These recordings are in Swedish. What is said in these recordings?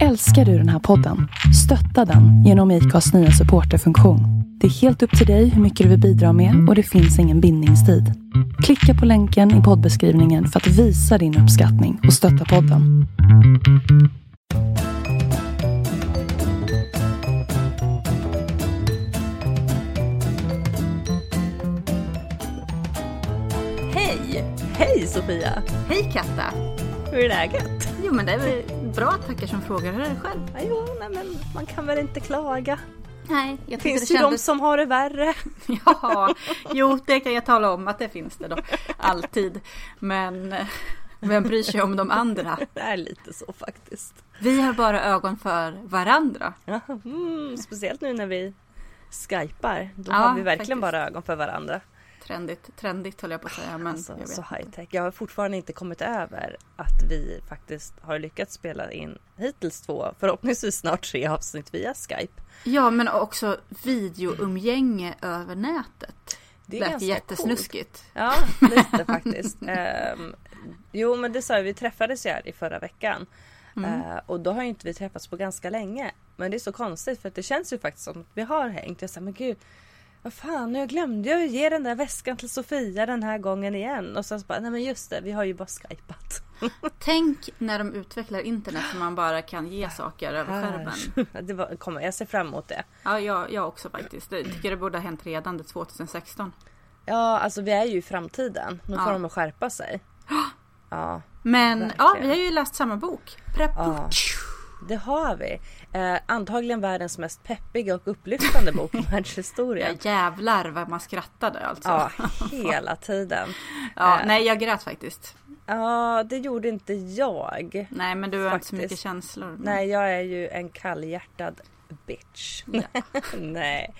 Älskar du den här podden? Stötta den genom IKAs nya supporterfunktion. Det är helt upp till dig hur mycket du vill bidra med och det finns ingen bindningstid. Klicka på länken i poddbeskrivningen för att visa din uppskattning och stötta podden. Hej! Hej Sofia! Hej Katta! Hur är läget? Jo men det är väl bra tackar som frågar. Hur är det själv? Ja, jo, nej, men man kan väl inte klaga. Nej, jag Finns det det ju de kändes... som har det värre? Ja, jo det kan jag tala om att det finns det då. Alltid. Men vem bryr sig om de andra? Det är lite så faktiskt. Vi har bara ögon för varandra. Mm, speciellt nu när vi skypar. Då Ja, har vi verkligen faktiskt. bara ögon för varandra. Trendigt, trendigt höll jag på att säga. Men Alltså, jag så high tech. Jag har fortfarande inte kommit över att vi faktiskt har lyckats spela in hittills två, förhoppningsvis snart tre avsnitt via Skype. Ja men också videoumgänge över nätet. Det är Lät ganska jättesnuskigt. Ja, lite faktiskt. Ehm, jo, men det sa vi, vi träffades ju här i förra veckan. Mm. Eh, och då har ju inte vi träffats på ganska länge. Men det är så konstigt för att det känns ju faktiskt som att vi har hängt. Jag sa, men gud, vad fan, nu glömde jag ge den där väskan till Sofia den här gången igen. Och sen så bara, nej men just det, vi har ju bara skypat. Tänk när de utvecklar internet så man bara kan ge saker över skärmen. det var, kommer, jag ser fram emot det. Ja, jag, jag också faktiskt. Jag tycker det borde ha hänt redan det 2016. Ja, alltså vi är ju i framtiden. Nu får Ja. de skärpa sig. Ja, Men Verkligen. ja, vi har ju läst samma bok. Prep. Ja. Det har vi. Eh, antagligen världens mest peppiga och upplyftande bok i Ja, världshistorien. jävlar vad man skrattade alltså. Ja, Ja, hela tiden. Eh. nej jag grät faktiskt. Ja, det gjorde inte jag. Nej men du har inte så Faktiskt. mycket känslor. Nej, jag är ju en kallhjärtad bitch. Ja. Nej.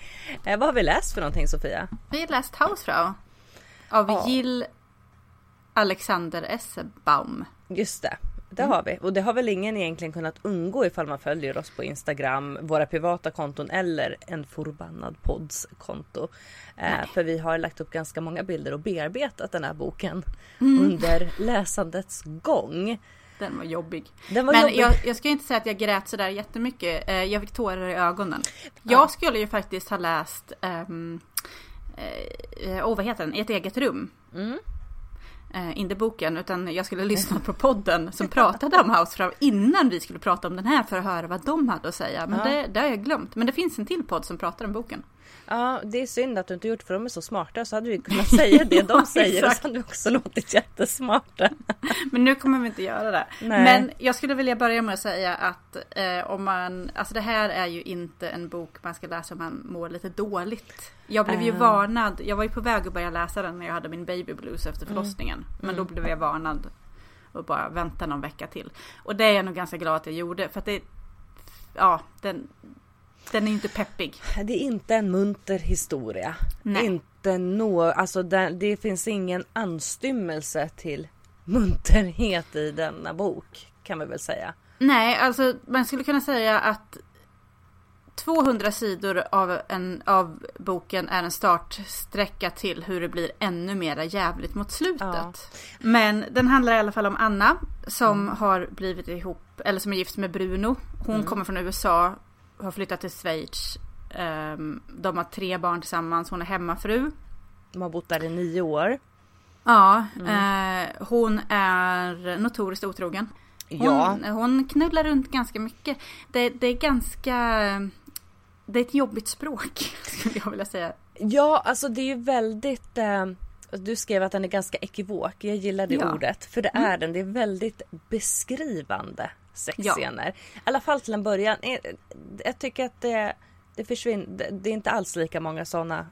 Eh, vad har vi läst för någonting Sofia? Vi har läst Hausfrau. Av Ja. Jill Alexander Essebaum. Just det. Det Mm. har vi. Och det har väl ingen egentligen kunnat undgå ifall man följer oss på Instagram, våra privata konton eller en förbannad podds konto. Eh, för vi har lagt upp ganska många bilder och bearbetat den här boken Mm. under läsandets gång. Den var jobbig. Den var Men jobbig. jag, jag ska inte säga att jag grät sådär jättemycket. Eh, Jag fick tårar i ögonen. Jag skulle ju faktiskt ha läst, um, eh, oh, vad heter den, I ett eget rum. Mm. Eh, inte boken, utan jag skulle lyssna på podden som pratade om Hausfrau innan vi skulle prata om den här för att höra vad de hade att säga. Men Ja. det, det har jag glömt. Men det finns en till podd som pratar om boken. Ja, det är synd att du inte gjort för de är så smarta så hade vi kunnat säga det de Ja, säger och exakt. så hade vi också låtit jättesmarta. Men nu kommer vi inte göra det. Nej. Men jag skulle vilja börja med att säga att eh, om man, alltså det här är ju inte en bok man ska läsa om man mår lite dåligt. Jag blev ju Ah. varnad, jag var ju på väg att börja läsa den när jag hade min baby blues efter förlossningen. Men då blev jag varnad och bara vänta någon vecka till. Och det är jag nog ganska glad att jag gjorde för att det, ja, den, den är inte peppig. Det är inte en munter historia. Nej. Inte nå, alltså det, det finns ingen anstymmelse till munterhet i denna bok kan vi väl säga. Nej, alltså man skulle kunna säga att 200 sidor av, en, av boken är en startsträcka till hur det blir ännu mera jävligt mot slutet. Ja. Men den handlar i alla fall om Anna som har blivit ihop, eller som är gift med Bruno. Hon kommer från USA, har flyttat till Schweiz. Ehm, de har tre barn tillsammans, hon är hemmafru. De har bott där i nio år. Ja, eh, hon är notoriskt otrogen. Hon, Ja, hon knullar runt ganska mycket. Det, det är ganska... Det är ett jobbigt språk, skulle jag vilja säga. ja alltså det är ju väldigt eh, du skrev att den är ganska ekivok. Jag gillar det Ja. Mm. ordet. För det är den. Det är väldigt beskrivande sexscener. I alla fall till en början. Eh, Jag tycker att det, det försvinner. Det, är inte alls lika många sådana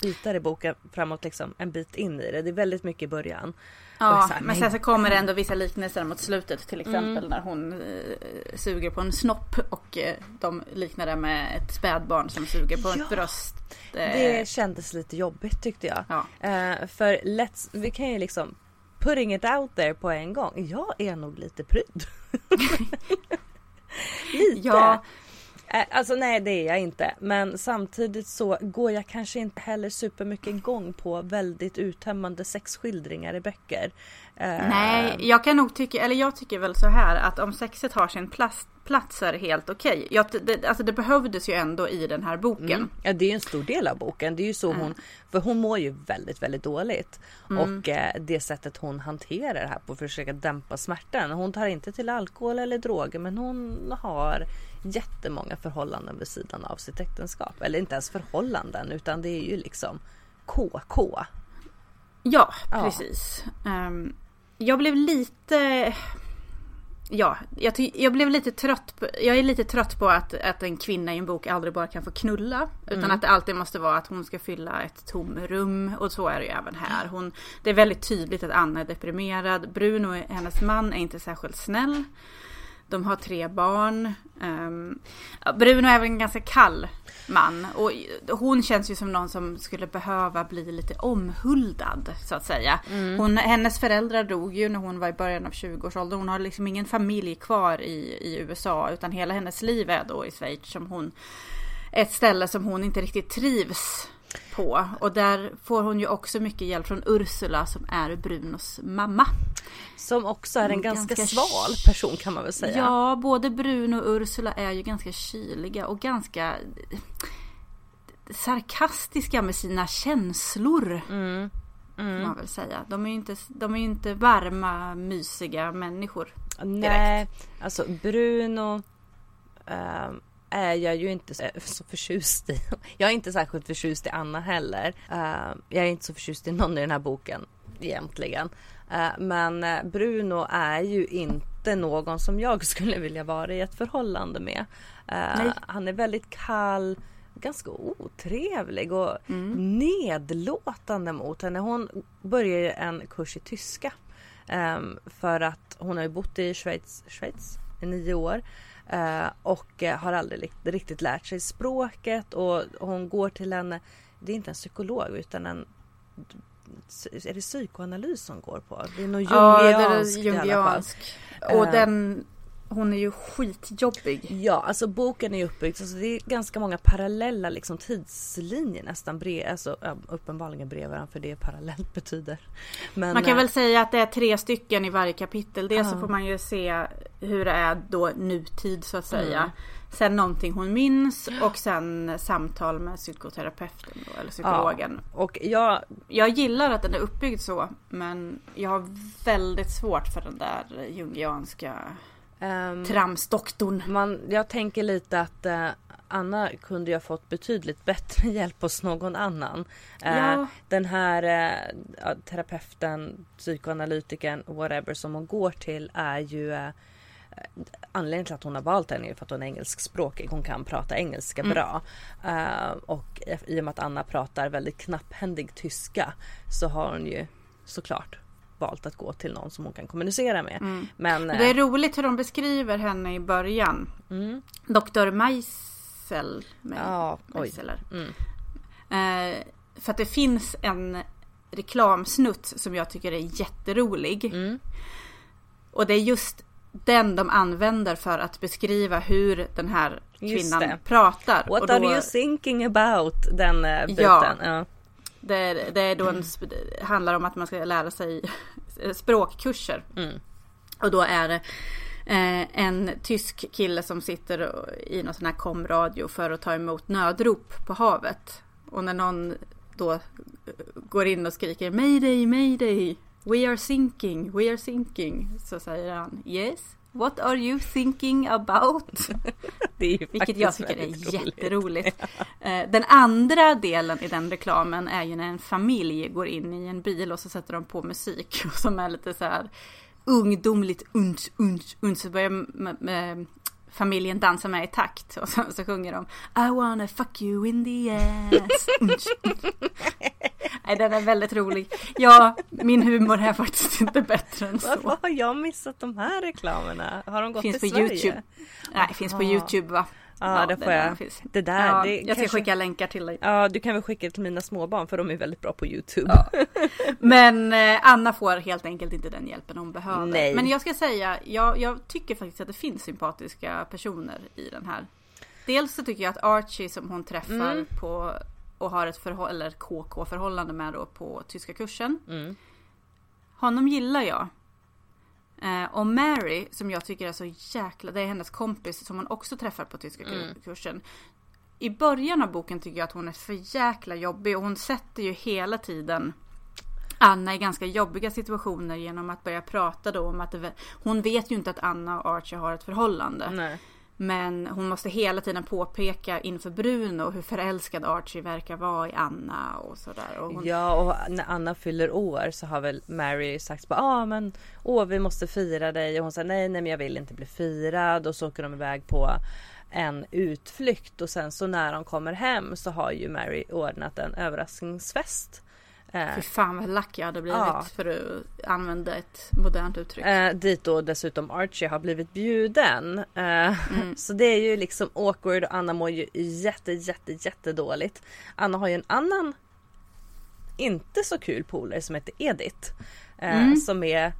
bitar i boken framåt liksom en bit in i det. Det är väldigt mycket i början. Ja, här, men sen så kommer det ändå vissa liknelser mot slutet. Till exempel Mm. när hon eh, suger på en snopp och eh, de liknar det med ett spädbarn som suger på Ja. ett bröst. Eh, Det kändes lite jobbigt tyckte jag. Ja. Eh, för let's, vi kan ju liksom putting it out there på en gång. Jag är nog lite pryd. lite. Ja. Alltså nej det är jag inte. Men samtidigt så går jag kanske inte heller supermycket igång på väldigt uttömmande sexskildringar i böcker. Nej, jag kan nog tycka, eller jag tycker väl så här att om sexet har sin plats, plats är helt okej. Okay. Det, alltså det behövdes ju ändå i den här boken. Mm. Ja, det är en stor del av boken. Det är ju så hon, för hon mår ju väldigt, väldigt dåligt. Mm. Och eh, det sättet hon hanterar det här på för att försöka dämpa smärtan. Hon tar inte till alkohol eller droger, men hon har jättemånga förhållanden vid sidan av sitt äktenskap. Eller inte ens förhållanden, utan det är ju liksom KK. Ja, precis. Ja. Um, jag blev lite... Ja, jag, jag, blev lite trött på, jag är lite trött på att, att en kvinna i en bok aldrig bara kan få knulla. Utan mm. att det alltid måste vara att hon ska fylla ett tomrum. Och så är det ju även här. Hon, det är väldigt tydligt att Anna är deprimerad. Bruno, hennes man, är inte särskilt snäll. De har tre barn. Um, Bruno är väl en ganska kall man. Och hon känns ju som någon som skulle behöva bli lite omhuldad så att säga. Mm. Hon, hennes föräldrar dog ju när hon var i början av 20-årsåldern. Hon har liksom ingen familj kvar i, i USA utan hela hennes liv är då i Schweiz som hon ett ställe som hon inte riktigt trivs på. Och där får hon ju också mycket hjälp från Ursula som är Brunos mamma. Som också är en ganska, ganska sval person kan man väl säga. Ja, både Bruno och Ursula är ju ganska kyliga och ganska sarkastiska med sina känslor. Mm. Mm. Man väl säga. De är ju inte, de är inte varma, mysiga människor. Direkt. Nej, alltså Bruno äh, är jag ju inte så förtjust i. Jag är inte särskilt förtjust i Anna heller. Uh, jag är inte så förtjust i någon i den här boken egentligen. Uh, men eh, Bruno är ju inte någon som jag skulle vilja vara i ett förhållande med. Uh, han är väldigt kall, ganska otrevlig och mm. nedlåtande mot henne. Hon börjar en kurs i tyska. Um, för att hon har ju bott i Schweiz, Schweiz i nio år. Eh, och eh, har aldrig riktigt lärt sig språket och hon går till en, det är inte en psykolog utan en är det psykoanalys hon går på? Det är nog jungiansk, ja, i alla fall. Och uh, den hon är ju skitjobbig. Ja, alltså boken är uppbyggd. Alltså det är ganska många parallella liksom, tidslinjer nästan. Bre alltså, uppenbarligen bredvid varandra för det parallellt betyder. Men, man kan äh, väl säga att det är tre stycken i varje kapitel. Dels uh. så får man ju se hur det är då nutid så att säga. Mm. Sen någonting hon minns och sen samtal med psykoterapeuten då, eller psykologen. Ja, och jag... jag gillar att den är uppbyggd så men jag har väldigt svårt för den där jungianska Um, Tramsdoktorn. Man, jag tänker lite att uh, Anna kunde ju ha fått betydligt bättre hjälp hos någon annan. Uh, ja. Den här uh, terapeuten, psykoanalytikern, whatever som hon går till är ju Anledningen till att hon har valt henne är för att hon är engelskspråkig. Hon kan prata engelska mm. bra. och i och med att Anna pratar väldigt knapphändig tyska så har hon ju såklart valt att gå till någon som hon kan kommunicera med. Mm. Men, det är eh, roligt hur de beskriver henne i början. Mm. Dr. Meisel. Ja, Meiseler. Mm. Eh, för att det finns en reklamsnutt som jag tycker är jätterolig. Mm. Och det är just den de använder för att beskriva hur den här kvinnan pratar. What då, are you thinking about? Den uh, biten. Ja. ja. Det, det är då en, handlar om att man ska lära sig språkkurser. Mm. Och då är det eh, en tysk kille som sitter i någon sån här komradio för att ta emot nödrop på havet. Och när någon då går in och skriker Mayday, mayday, we are sinking, we are sinking. Så säger han Yes, What are you thinking about? Vilket jag tycker är roligt. jätteroligt. Eh, den andra delen i den reklamen är ju när en familj går in i en bil och så sätter de på musik som är lite så här ungdomligt unch, unch, unch. Så börjar familjen dansa med i takt och så, så sjunger de I wanna fuck you in the ass. Nej, den är väldigt rolig. Ja, min humor är faktiskt inte bättre än så. Varför har jag missat de här reklamerna? Har de gått finns till på Sverige? YouTube. Nej, finns på YouTube va? Ja, det får jag. Det där, ja, det jag ska kanske... skicka länkar till dig. Ja, du kan väl skicka till mina småbarn för de är väldigt bra på YouTube. Ja. Men eh, Anna får helt enkelt inte den hjälpen hon behöver. Nej. Men jag ska säga, jag, jag tycker faktiskt att det finns sympatiska personer i den här. Dels så tycker jag att Archie som hon träffar mm. på och har ett KK-förhållande med då på tyska kursen. Mm. honom gillar jag. Eh, och Mary, som jag tycker är så jäkla, det är hennes kompis som hon också träffar på tyska Mm. kursen. I början av boken tycker jag att hon är för jäkla jobbig och hon sätter ju hela tiden Anna i ganska jobbiga situationer genom att börja prata då om att det, hon vet ju inte att Anna och Archie har ett förhållande. Nej. Men hon måste hela tiden påpeka inför Bruno hur förälskad Archie verkar vara i Anna och sådär. Och hon, Ja och när Anna fyller år så har väl Mary sagt bara ah, men åh vi måste fira dig och hon säger nej nej men jag vill inte bli firad och så åker de iväg på en utflykt och sen så när de kommer hem så har ju Mary ordnat en överraskningsfest. Eh, Fy fan vad lack jag hade blivit Ja. för att använda ett modernt uttryck. Eh, dit då dessutom Archie har blivit bjuden. Eh, Mm. Så det är ju liksom awkward och Anna mår ju jätte jätte jätte dåligt. Anna har ju en annan inte så kul polare som heter Edith. Eh, Mm. Som är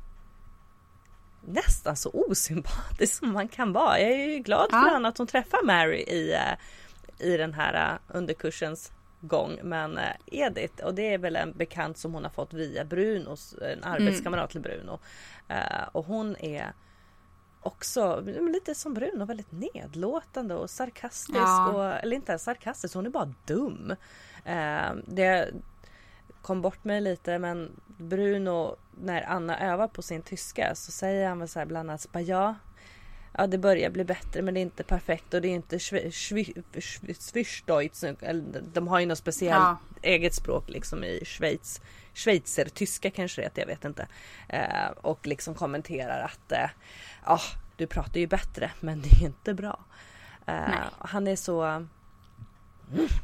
nästan så osympatisk som man kan vara. Jag är ju glad för Ja. Anna att hon träffar Mary i, eh, i den här eh, underkursens gång. Men eh, Edith, och det är väl en bekant som hon har fått via Brunos, en arbetskamrat till Bruno. Eh, och hon är också lite som Bruno, väldigt nedlåtande och sarkastisk. Ja. Och, eller inte ens sarkastisk, hon är bara dum. Eh, det kom bort mig lite men Bruno, när Anna övar på sin tyska så säger han väl så här bland annat ja, ja det börjar bli bättre men det är inte perfekt och det är inte Schwischdeutsch. De har ju något speciellt Ja. eget språk liksom i Schweiz. Schweizertyska kanske det heter, jag vet inte. Eh, och liksom kommenterar att eh, ja, du pratar ju bättre men det är inte bra. Eh, han är så...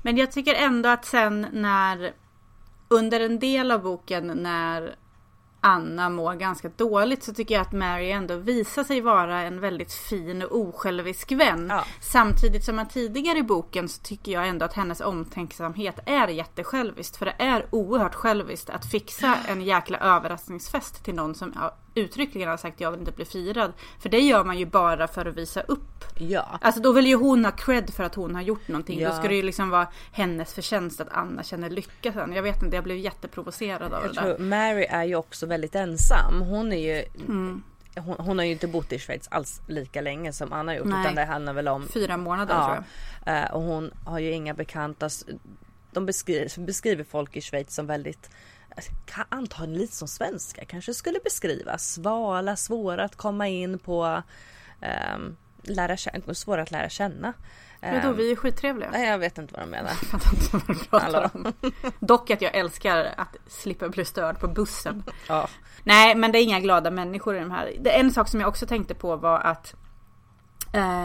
Men jag tycker ändå att sen när under en del av boken när Anna mår ganska dåligt så tycker jag att Mary ändå visar sig vara en väldigt fin och osjälvisk vän. Ja. Samtidigt som man tidigare i boken så tycker jag ändå att hennes omtänksamhet är jättesjälviskt. För det är oerhört själviskt att fixa en jäkla överraskningsfest till någon som uttryckligen har sagt jag vill inte bli firad. För det gör man ju bara för att visa upp. Ja. Alltså då vill ju hon ha cred för att hon har gjort någonting. Ja. Då ska det ju liksom vara hennes förtjänst att Anna känner lycka sen. Jag vet inte, jag blev jätteprovocerad av Jag det där. Mary är ju också väldigt ensam. Hon är ju Mm. hon, hon har ju inte bott i Schweiz alls lika länge som Anna har gjort Nej. utan det handlar väl om Fyra månader Ja. tror jag. eh, och hon har ju inga bekanta. De beskriver, beskriver folk i Schweiz som väldigt antagligen lite som svenska kanske skulle beskrivas. Svala, svåra att komma in på. Um, lära känna, svåra att lära känna. Men då, Ehm, vi är skittrevliga. Nej jag vet inte vad de menar. Jag fattar inte vad du pratar om. Dock att jag älskar att slippa bli störd på bussen. Ja. Nej, men det är inga glada människor i de här. Det, en sak som jag också tänkte på var att eh,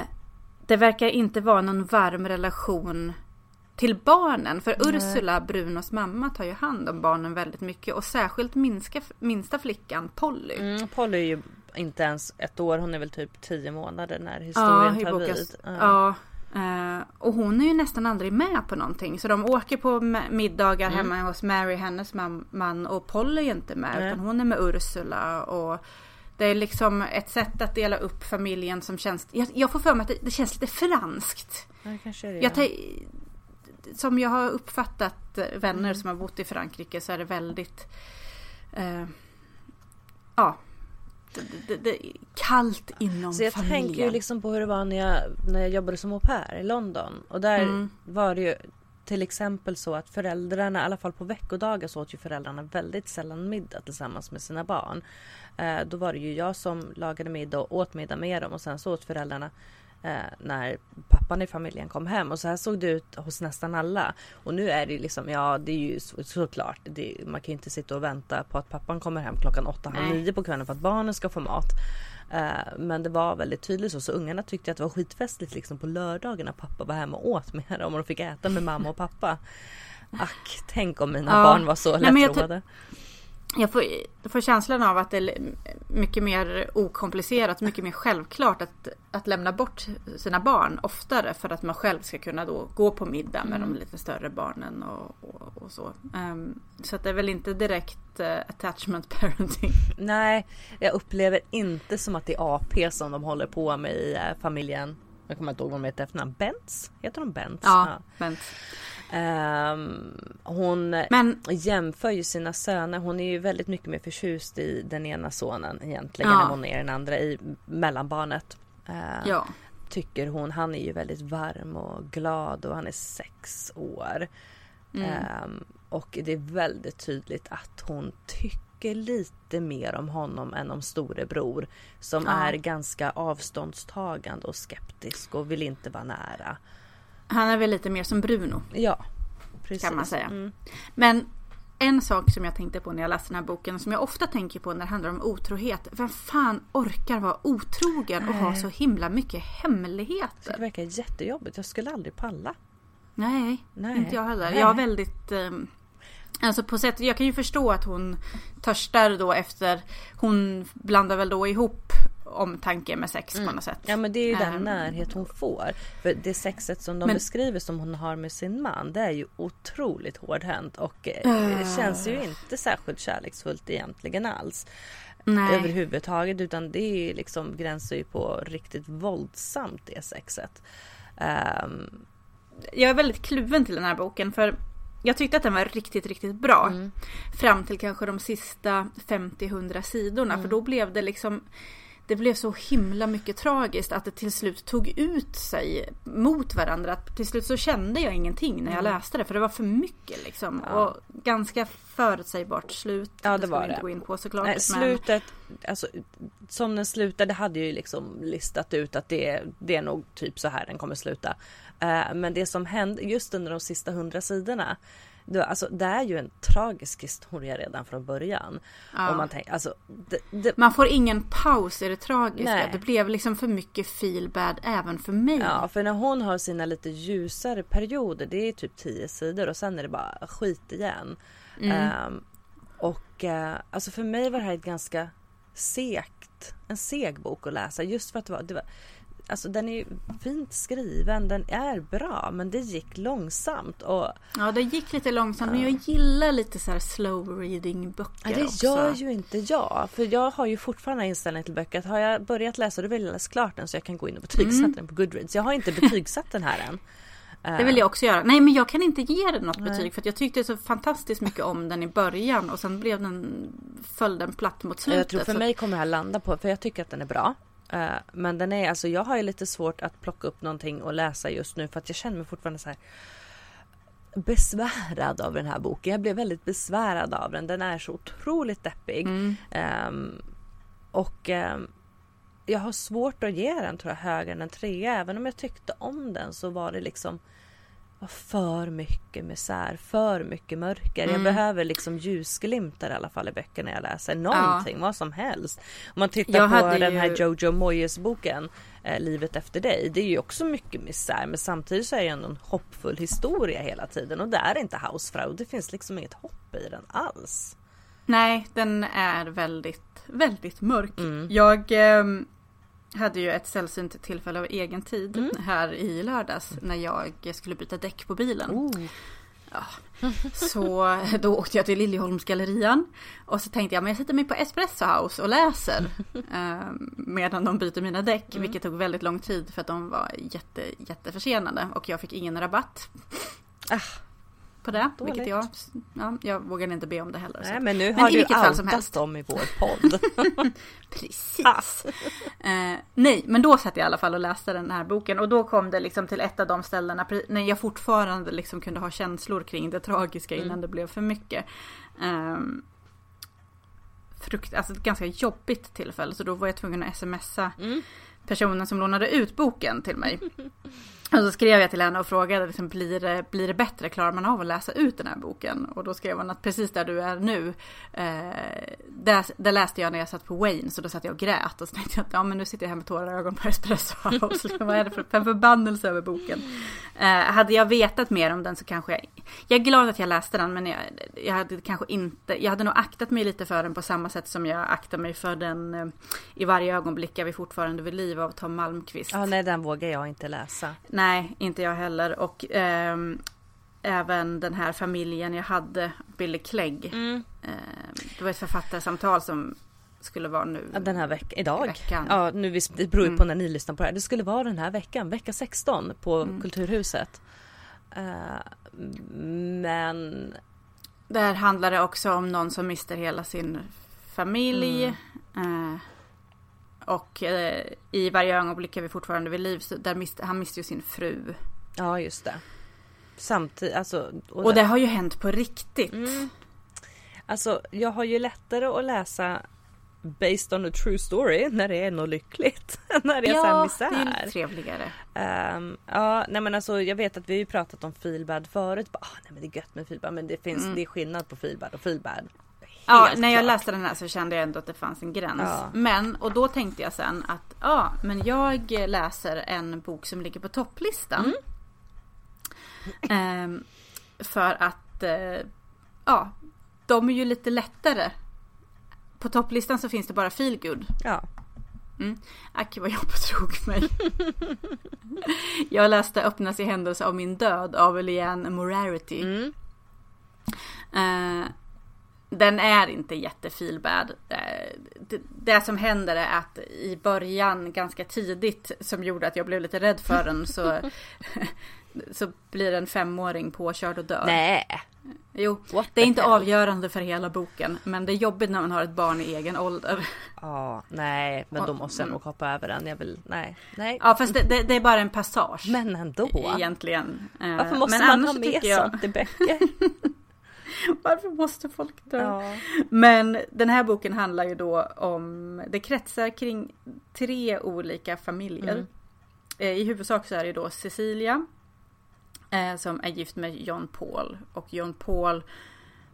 det verkar inte vara någon varm relation till barnen. För Ursula, Brunos mamma, tar ju hand om barnen väldigt mycket. Och särskilt minska, minsta flickan, Polly. Mm, Polly är ju inte ens ett år, hon är väl typ 10 månader när historien i tar vid. Ja. Ja. eh, och hon är ju nästan aldrig med på någonting. Så de åker på middagar hemma hos Mary, hennes man. Och Polly är inte med. Nej. Utan hon är med Ursula. Och det är liksom ett sätt att dela upp familjen som känns... Jag, jag får för mig att det, det känns lite franskt. Ja, kanske är det. Jag ja. Som jag har uppfattat vänner som har bott i Frankrike så är det väldigt... Eh, ja. Det, det, kallt inom Så jag familjen. tänker ju liksom på hur det var när jag, när jag jobbade som au pair i London. Och där Mm. var det ju till exempel så att föräldrarna, i alla fall på veckodagar så åt ju föräldrarna väldigt sällan middag tillsammans med sina barn. Eh, då var det ju jag som lagade middag och åt middag med dem och sen så åt föräldrarna när pappan i familjen kom hem och så här såg det ut hos nästan alla. Och nu är det ju liksom, ja det är ju så, såklart, det, man kan ju inte sitta och vänta på att pappan kommer hem klockan åtta, halv nio på kvällen för att barnen ska få mat. Eh, men det var väldigt tydligt så, så ungarna tyckte att det var skitfestligt liksom på lördagen när pappa var hemma och åt med dem och de fick äta med mamma och pappa. Ack, tänk om mina Ja. barn var så lättroade. Jag får, får känslan av att det är mycket mer okomplicerat, mycket mer självklart att, att lämna bort sina barn oftare för att man själv ska kunna då gå på middag med Mm. de lite större barnen och, och, och så. Ehm, så det är väl inte direkt eh, attachment parenting. Nej, jag upplever inte som att det är AP som de håller på med i eh, familjen. Jag kommer inte ihåg vad de heter efternamn. Bents? Heter de Bents? Ja, men Um, hon Men... jämför ju sina söner. Hon är ju väldigt mycket mer förtjust i den ena sonen egentligen ja. än hon är den andra i mellanbarnet. Uh, ja. Tycker hon. Han är ju väldigt varm och glad och han är sex år. Mm. Um, och det är väldigt tydligt att hon tycker lite mer om honom än om storebror. Som ja. är ganska avståndstagande och skeptisk och vill inte vara nära. Han är väl lite mer som Bruno. Ja, precis. Kan man säga. Mm. Men en sak som jag tänkte på när jag läste den här boken som jag ofta tänker på när det handlar om otrohet. Vem fan orkar vara otrogen och ha så himla mycket hemligheter? Det verkar jättejobbigt. Jag skulle aldrig palla. Nej, Nej. inte jag heller. Nej. Jag har väldigt um, Alltså på sätt, jag kan ju förstå att hon törstar då efter, hon blandar väl då ihop omtanke med sex mm. på något sätt. Ja men det är ju den um, närhet hon får. För det sexet som de men, beskriver som hon har med sin man det är ju otroligt hårdhänt och uh, känns ju inte särskilt kärleksfullt egentligen alls. Nej. Överhuvudtaget utan det är liksom gränsar ju på riktigt våldsamt det sexet. Um, jag är väldigt kluven till den här boken för jag tyckte att den var riktigt, riktigt bra. Mm. Fram till kanske de sista 50-100 sidorna. Mm. För då blev det liksom det blev så himla mycket tragiskt att det till slut tog ut sig mot varandra. Att till slut så kände jag ingenting när jag mm. läste det för det var för mycket liksom. Ja. Och ganska förutsägbart slut. Ja det, var det. Inte gå in på såklart. Nej, slutet, men... alltså, som den slutade hade ju liksom listat ut att det, det är nog typ så här den kommer sluta. Uh, men det som hände just under de sista hundra sidorna det, alltså, det är ju en tragisk historia redan från början. Ja. Man, tänker, alltså, det, det... man får ingen paus i det tragiska. Nej. Det blev liksom för mycket feel bad även för mig. Ja, för när hon har sina lite ljusare perioder, det är typ tio sidor och sen är det bara skit igen. Mm. Um, och uh, alltså för mig var det här ett ganska segt, en seg bok att läsa just för att det var, det var Alltså den är fint skriven, den är bra men det gick långsamt. Och, ja det gick lite långsamt men jag gillar lite så slow reading böcker ja, Det också. gör ju inte jag. För jag har ju fortfarande inställning till böcker att har jag börjat läsa då vill jag läsa klart den så jag kan gå in och betygsätta mm. den på Goodreads. Jag har inte betygsatt den här än. Det vill jag också göra. Nej men jag kan inte ge den något Nej. betyg för att jag tyckte så fantastiskt mycket om den i början och sen blev den föll den platt mot slutet. Jag tror för mig kommer det här landa på, för jag tycker att den är bra. Eh, men den är alltså, jag har ju lite svårt att plocka upp någonting och läsa just nu för att jag känner mig fortfarande så här besvärad av den här boken. Jag blev väldigt besvärad av den. Den är så otroligt deppig. Mm. Um, och um, jag har svårt att ge den tror jag högre än en trea. Även om jag tyckte om den så var det liksom var för mycket misär, för mycket mörker. Mm. Jag behöver liksom ljusglimtar i alla fall i böckerna jag läser. Någonting, ja. vad som helst. Om man tittar jag på den ju... här Jojo Moyes boken eh, Livet efter dig. Det är ju också mycket misär men samtidigt så är det ändå en hoppfull historia hela tiden och det är inte Hausfrau. Det finns liksom inget hopp i den alls. Nej, den är väldigt, väldigt mörk. Mm. Jag eh, hade ju ett sällsynt tillfälle av egen tid mm. här i lördags när jag skulle byta däck på bilen. Oh. Ja. Så då åkte jag till Liljeholmsgallerian och så tänkte jag men jag sätter mig på Espresso House och läser eh, medan de byter mina däck, mm. vilket tog väldigt lång tid för att de var jätte, jätteförsenade och jag fick ingen rabatt. Ah på det. Dåligt. Vilket jag, ja, jag vågade inte be om det heller. Nej, men nu men har du outat dem i vår podd. Precis. eh, nej, men då satt jag i alla fall och läste den här boken och då kom det liksom till ett av de ställena när jag fortfarande liksom kunde ha känslor kring det tragiska innan mm. det blev för mycket. Eh, frukt, alltså ett ganska jobbigt tillfälle så då var jag tvungen att smsa mm. personen som lånade ut boken till mig. Och så skrev jag till henne och frågade liksom, blir, det, blir det bättre, klarar man av att läsa ut den här boken? Och då skrev hon att precis där du är nu, eh, där, där, läste jag när jag satt på Wayne, så då satt jag och grät och så tänkte jag att ja men nu sitter jag här med tårar i ögonen på Espresso House, vad är det för, för förbannelse över boken? Eh, hade jag vetat mer om den så kanske jag, jag är glad att jag läste den men jag, jag hade kanske inte, jag hade nog aktat mig lite för den på samma sätt som jag aktar mig för den eh, i varje ögonblick är vi fortfarande vid liv av Tom Malmqvist. Ja nej den vågar jag inte läsa. Nej, inte jag heller. Och eh, även den här familjen jag hade, Billy Clegg. Mm. Eh, det var ett författarsamtal som skulle vara nu. Den här veckan, idag. Veckan. Ja, nu, det beror ju på mm. när ni lyssnar på det här. Det skulle vara den här veckan, vecka 16 på mm. Kulturhuset. Uh, men... Där handlar det också om någon som mister hela sin familj. Mm. Uh, och uh, i varje ögonblick är vi fortfarande vid liv. Så där mist, han mister ju sin fru. Ja, just det. Samtidigt, alltså. Och, och det, det har ju hänt på riktigt. Mm. Alltså, jag har ju lättare att läsa based on a true story när det är något lyckligt. när det är ja, misär. det är trevligare. Um, ja, nej men alltså jag vet att vi har ju pratat om feelbad förut. Bara, ah, nej men det är gött med feelbad men det finns, mm. det är skillnad på feelbad och feelbad. Ja, när jag läste den här så kände jag ändå att det fanns en gräns. Ja. Men, och då tänkte jag sen att ja, men jag läser en bok som ligger på topplistan. Mm. Um, för att, uh, ja, de är ju lite lättare på topplistan så finns det bara feelgood. Ja. Mm. Ack vad jag betrog mig. jag läste Öppnas i händelse av min död av Leanne Morarity. Mm. Uh, den är inte jättefeelbad. Uh, det, det, som händer är att i början ganska tidigt som gjorde att jag blev lite rädd för den så, så blir en femåring påkörd och dör. Nej. Jo, What det är inte hell? avgörande för hela boken. Men det är jobbigt när man har ett barn i egen ålder. Ja, nej, men då måste jag nog hoppa över den. Jag vill, nej, nej. Ja, fast det, det, det är bara en passage. Men ändå. Egentligen. Eh, Varför måste men man ha med jag... sånt i böcker? Varför måste folk dö? Ja. Men den här boken handlar ju då om, det kretsar kring tre olika familjer. Mm. Eh, I huvudsak så är det då Cecilia eh, som är gift med John Paul. Och John Paul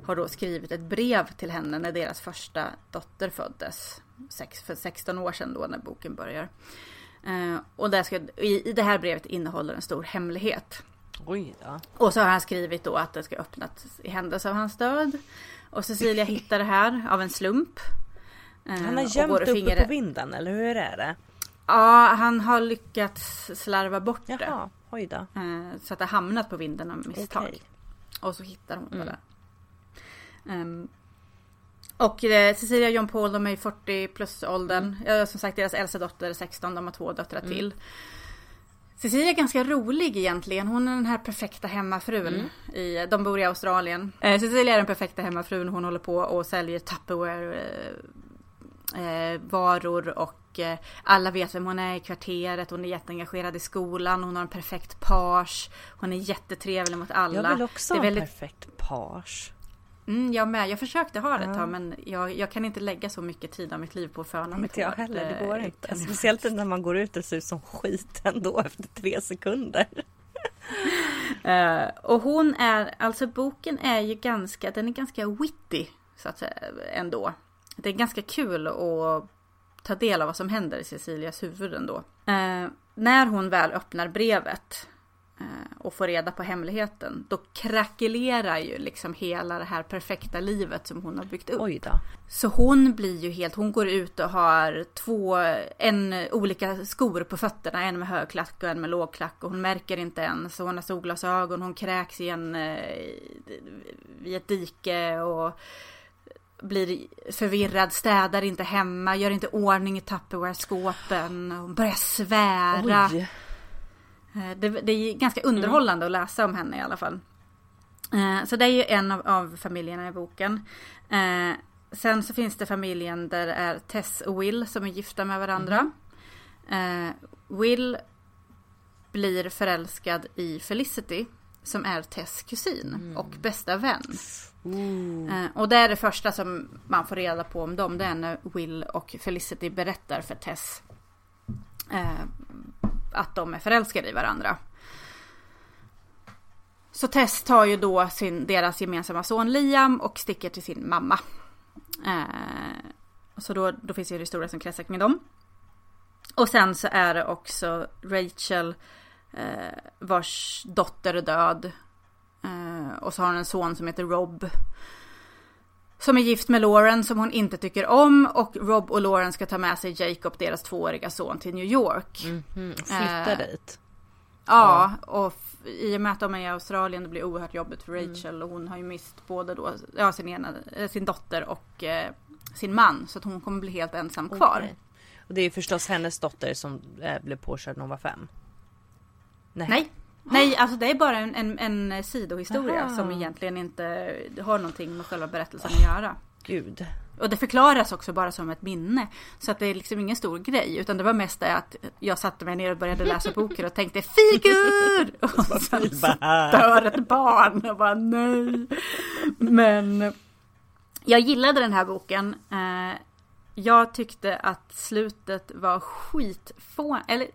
har då skrivit ett brev till henne när deras första dotter föddes. Sex, för 16 år sedan då när boken börjar. Eh, och där ska, i, i det här brevet innehåller en stor hemlighet. Oj då. Och så har han skrivit då att det ska öppnas i händelse av hans död. Och Cecilia hittar det här av en slump. Eh, han har gömt uppe på vinden eller hur är det? Ja, han har lyckats slarva bort Jaha. det. Oj då. Eh, så att det hamnat på vinden av misstag. Okay. Och så hittar hon mm. det. Um, och eh, Cecilia och John Paul de är i 40 plus åldern. Mm. som sagt deras äldsta dotter är 16, de har två döttrar mm. Cecilia är ganska rolig egentligen. Hon är den här perfekta hemmafrun. Mm. I, de bor i Australien. Eh, Cecilia är den perfekta hemmafrun. Hon håller på och säljer Tupperware eh, eh och Eh, alla vet vem hon är i kvarteret. Hon är jätteengagerad i skolan. Hon har en perfekt page. Hon är jättetrevlig mot alla. Jag vill också ha väldigt... en perfekt page. Mm, jag med. Jag försökte ha det ett tag men jag, jag, kan inte lägga så mycket tid av mitt liv på att föna mig Inte jag heller, det går inte. Speciellt när man går ut och ser ut som skit ändå efter tre sekunder. uh, och hon är, alltså boken är ju ganska, den är ganska witty så att säga ändå. Det är ganska kul att ta del av vad som händer i Cecilias huvud ändå. Eh, när hon väl öppnar brevet eh, och får reda på hemligheten, då krackelerar ju liksom hela det här perfekta livet som hon har byggt upp. Oj då. Så hon blir ju helt, hon går ut och har två, en olika skor på fötterna, en med högklack och en med lågklack och hon märker inte ens. Hon har solglasögon, hon kräks i en, eh, i ett dike och blir förvirrad, städar inte hemma, gör inte ordning i Tupperware-skåpen. Hon börjar svära. Oj. Eh, det, det, är ganska underhållande mm. att läsa om henne i alla fall. Eh, så det är ju en av, av familjerna i boken. Eh, sen så finns det familjen där det är Tess och Will som är gifta med varandra. Mm. Will blir förälskad i Felicity som är Tess kusin mm. och bästa vän. Mm. Och det är det första som man får reda på om dem. Det är när Will och Felicity berättar för Tess eh, att de är förälskade i varandra. Så Tess tar ju då sin, deras gemensamma son Liam och sticker till sin mamma. Eh, så då, då finns det en historia som kretsar kring dem. Och sen så är det också Rachel eh, vars dotter är död. Eh, och så har hon en son som heter Rob. Som är gift med Lauren som hon inte tycker om och Rob och Lauren ska ta med sig Jacob, deras tvååriga son, till New York. Mm -hmm. Flytta eh, dit. Ja, och i och med att de är i Australien det blir oerhört jobbigt för mm. Rachel mm. och hon har ju mist både då, ja, sin, ena, eh, sin dotter och eh, sin man så att hon kommer bli helt ensam kvar. Okay. Och det är förstås hennes dotter som eh, blev påkörd när hon var fem. Nej. Nej. Nej, alltså det är bara en, en, en sidohistoria Aha. som egentligen inte har någonting med själva berättelsen att göra. Gud. Och det förklaras också bara som ett minne. Så att det är liksom ingen stor grej. Utan det var mest det att jag satte mig ner och började läsa boken och tänkte figur! Och sen så dör ett barn. Och bara nej. Men jag gillade den här boken. Eh, Jag tyckte att slutet var skitfå... Eller...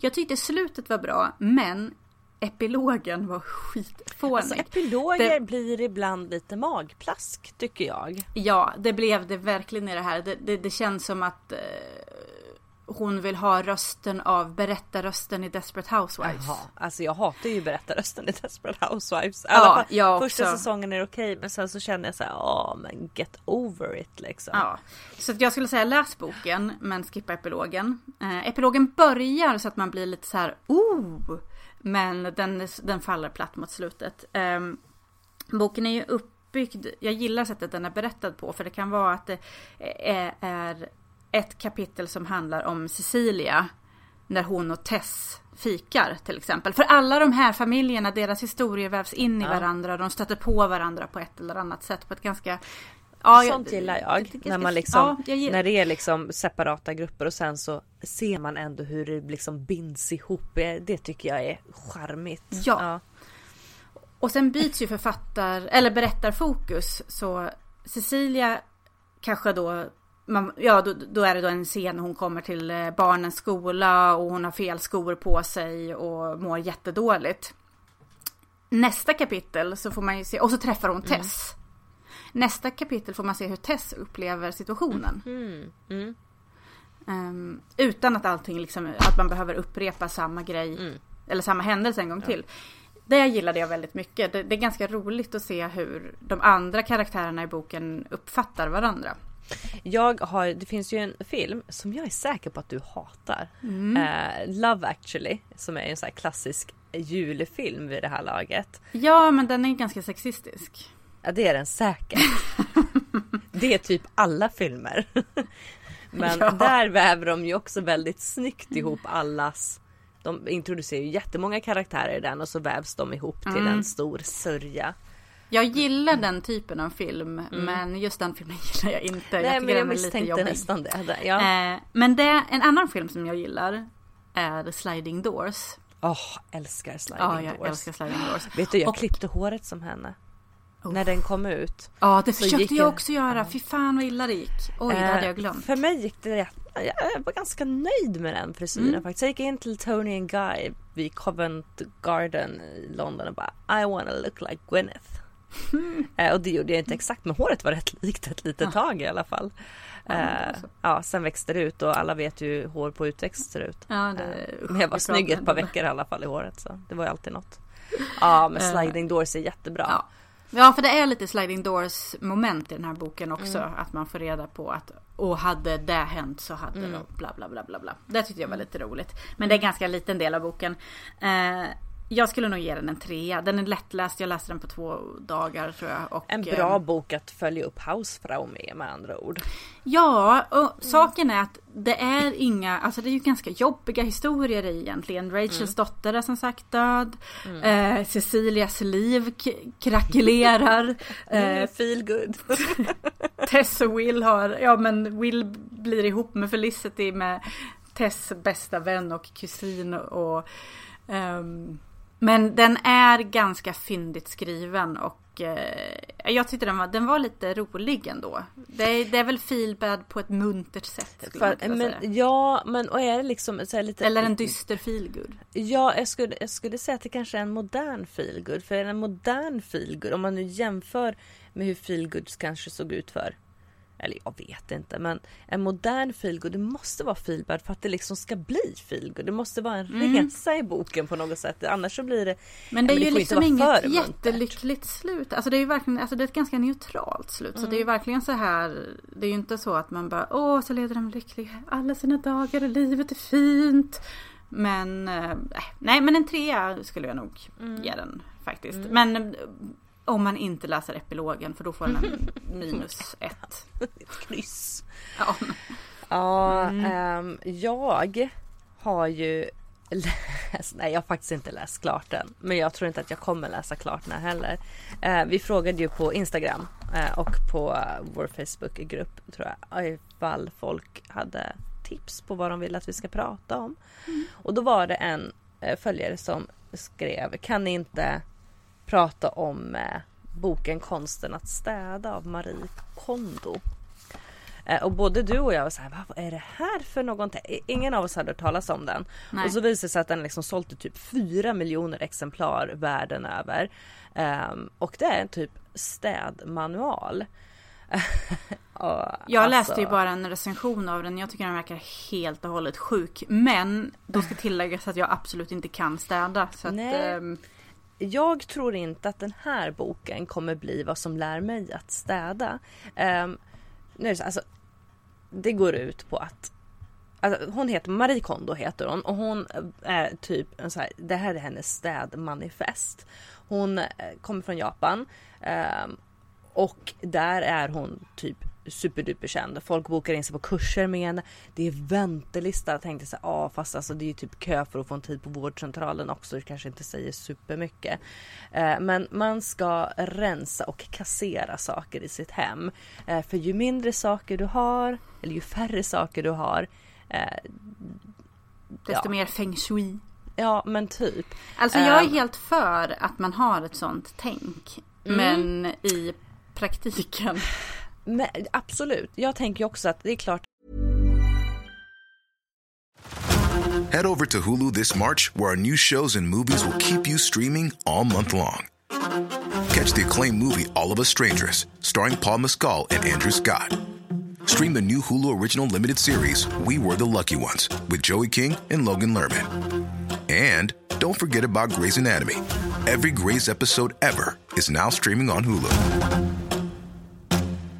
Jag tyckte slutet var bra, men epilogen var skitfånig. Alltså epiloger Det- blir ibland lite magplask tycker jag. Ja, det blev det verkligen i det här. Det, det, det känns som att eh, hon vill ha rösten av berättarrösten i Desperate Housewives. Jaha, alltså jag hatar ju berättarrösten i Desperate Housewives. I Ja, alla fall, första också. säsongen är okej men sen så känner jag så här, ja men get over it liksom. Ja, så jag skulle säga läs boken men skippa epilogen. Eh, epilogen börjar så att man blir lite så här, oh! Men den, den faller platt mot slutet. Ehm, boken är ju uppbyggd, jag gillar sättet den är berättad på för det kan vara att det är, är ett kapitel som handlar om Cecilia. När hon och Tess fikar till exempel. För alla de här familjerna, deras historier vävs in i Ja. varandra. De stöter på varandra på ett eller annat sätt på ett ganska Ja, Sånt gillar jag. tycker När man liksom, ja, jag när det är liksom separata grupper och sen så ser man ändå hur det liksom binds ihop. Det tycker jag är charmigt. Ja. Och sen byts ju författar eller berättarfokus så Cecilia kanske då man, ja då, då är det då en scen hon kommer till eh, barnens skola och hon har fel skor på sig och mår jättedåligt. Nästa kapitel så får man ju se, och så träffar hon Tess. Nästa kapitel får man se hur Tess upplever situationen. Mm, mm, Ehm, utan att allting liksom, att man behöver upprepa samma grej mm. eller samma händelse en gång till. Det gillade jag väldigt mycket. Det, det är ganska roligt att se hur de andra karaktärerna i boken uppfattar varandra. Jag har, det finns ju en film som jag är säker på att du hatar. Mm. Eh, Love actually, som är en sån här klassisk julfilm vid det här laget. Ja, men den är ganska sexistisk. Ja, det är den säkert. det är typ alla filmer. Men Ja. där väver de ju också väldigt snyggt ihop allas de introducerar ju jättemånga karaktärer i den och så vävs de ihop till Mm. en stor sörja. Jag gillar den typen av film, men just den filmen gillar jag inte. Mm. Nej jag men jag misstänkte nästan det. Ja. Eh, men det, en annan film som jag gillar är Sliding Doors. Åh, älskar Sliding Ja, jag Doors. älskar Sliding Doors. Vet du, jag Och- klippte håret som henne. Oh. När den kom ut. Ja, det försökte jag också göra. Fy fan vad illa det gick. Oj, det hade jag glömt. Eh, För mig gick det rätt. Jag var ganska nöjd med den frisyren Mm. faktiskt. Jag gick in till Tony and Guy vid Covent Garden i London och bara I wanna look like Gwyneth. Eh, och det gjorde jag inte exakt men håret var rätt likt ett litet tag i alla fall. Ja, Eh, ja, sen växte det ut och alla vet ju hur hår på utväxt ser ut. Ja, det, Eh, Men jag var snygg ett par veckor i alla fall i håret så det var ju alltid något. Ja men Sliding Doors är jättebra. Ja. ja, för det är lite sliding doors moment i den här boken också. Mm. Att man får reda på att och hade det hänt så hade Mm. de bla bla bla bla bla. Det tyckte jag var lite roligt. Men det är en ganska liten del av boken. Eh, jag skulle nog ge den en trea. Den är lättläst. Jag läste den på två dagar tror jag. Och, En bra eh, bok att följa upp Hausfrau med med andra ord. Ja, och saken är att det är inga, alltså det är ju ganska jobbiga historier egentligen. Rachels dotter är som sagt död. Eh, Cecilias liv krackelerar. eh, Feel good. Tess och Will har, ja men Will blir ihop med Felicity med Tess bästa vän och kusin och ehm, men den är ganska fyndigt skriven och eh, jag tyckte den var, den var lite rolig ändå. Det är, det är väl feelbad på ett muntert sätt För, men, säga. ja men och är det liksom så lite Eller en dyster feelgood. Ja jag skulle, jag skulle säga att det kanske är en modern feelgood. För en modern feelgood om man nu jämför med hur feelgoods kanske såg ut för eller jag vet inte men en modern feelgood det måste vara feelbad för att det liksom ska bli feelgood. Det måste vara en resa i boken på något sätt annars så blir det Men det är men ju det inte liksom inget jättelyckligt slut. Alltså det är ju verkligen, alltså det är ett ganska neutralt slut. Så det är ju verkligen så här, det är ju inte så att man bara, åh så leder de lyckliga alla sina dagar och livet är fint. Men, eh, nej men en trea skulle jag nog ge den faktiskt. Men eh, om man inte läser epilogen för då får den en minus ett. ett kryss. Ja. Ja, Mm. ehm, jag har ju läst, nej jag har faktiskt inte läst klart den. Men jag tror inte att jag kommer läsa klart den här heller. Eh, vi frågade ju på Instagram eh, och på vår Facebookgrupp tror jag ifall folk hade tips på vad de vill att vi ska prata om. Mm. Och då var det en eh, följare som skrev kan ni inte prata om eh, boken Konsten att städa av Marie Kondo. Eh, och både du och jag var såhär, vad är det här för någonting? Ingen av oss hade hört talas om den. Nej. Och så visade det sig att den liksom sålt i typ 4 miljoner exemplar världen över. Um, och det är en typ städmanual. och, jag alltså... läste ju bara en recension av den. Jag tycker den verkar helt och hållet sjuk. Men då ska tilläggas att jag absolut inte kan städa. Så att, um... Jag tror inte att den här boken kommer bli vad som lär mig att städa. Um, nu är det, så, alltså, det går ut på att Alltså, hon heter Marie Kondo heter hon och hon eh, är typ så här, det här är hennes städmanifest. Hon eh, kommer från Japan ehm, och där är hon typ superduper känd. Folk bokar in sig på kurser med henne. Det är väntelista. Jag tänkte så ja ah, fast alltså det är ju typ kö för att få en tid på vårdcentralen också. Det kanske inte säger supermycket. Eh, men man ska rensa och kassera saker i sitt hem. Eh, för ju mindre saker du har, eller ju färre saker du har. Eh, Desto ja. mer feng shui. Ja men typ. Alltså jag är eh, helt för att man har ett sånt tänk. Mm. Men i praktiken Men, absolut, jag tänker också att det är klart. Head over to Hulu this March where our new shows and movies will keep you streaming all month long. Catch the acclaimed movie All of Us Strangers starring Paul Mescal and Andrew Scott. Stream the new Hulu original limited series We Were the Lucky Ones with Joey King and Logan Lerman. And don't forget about Grey's Anatomy. Every Grey's episode ever is now streaming on Hulu.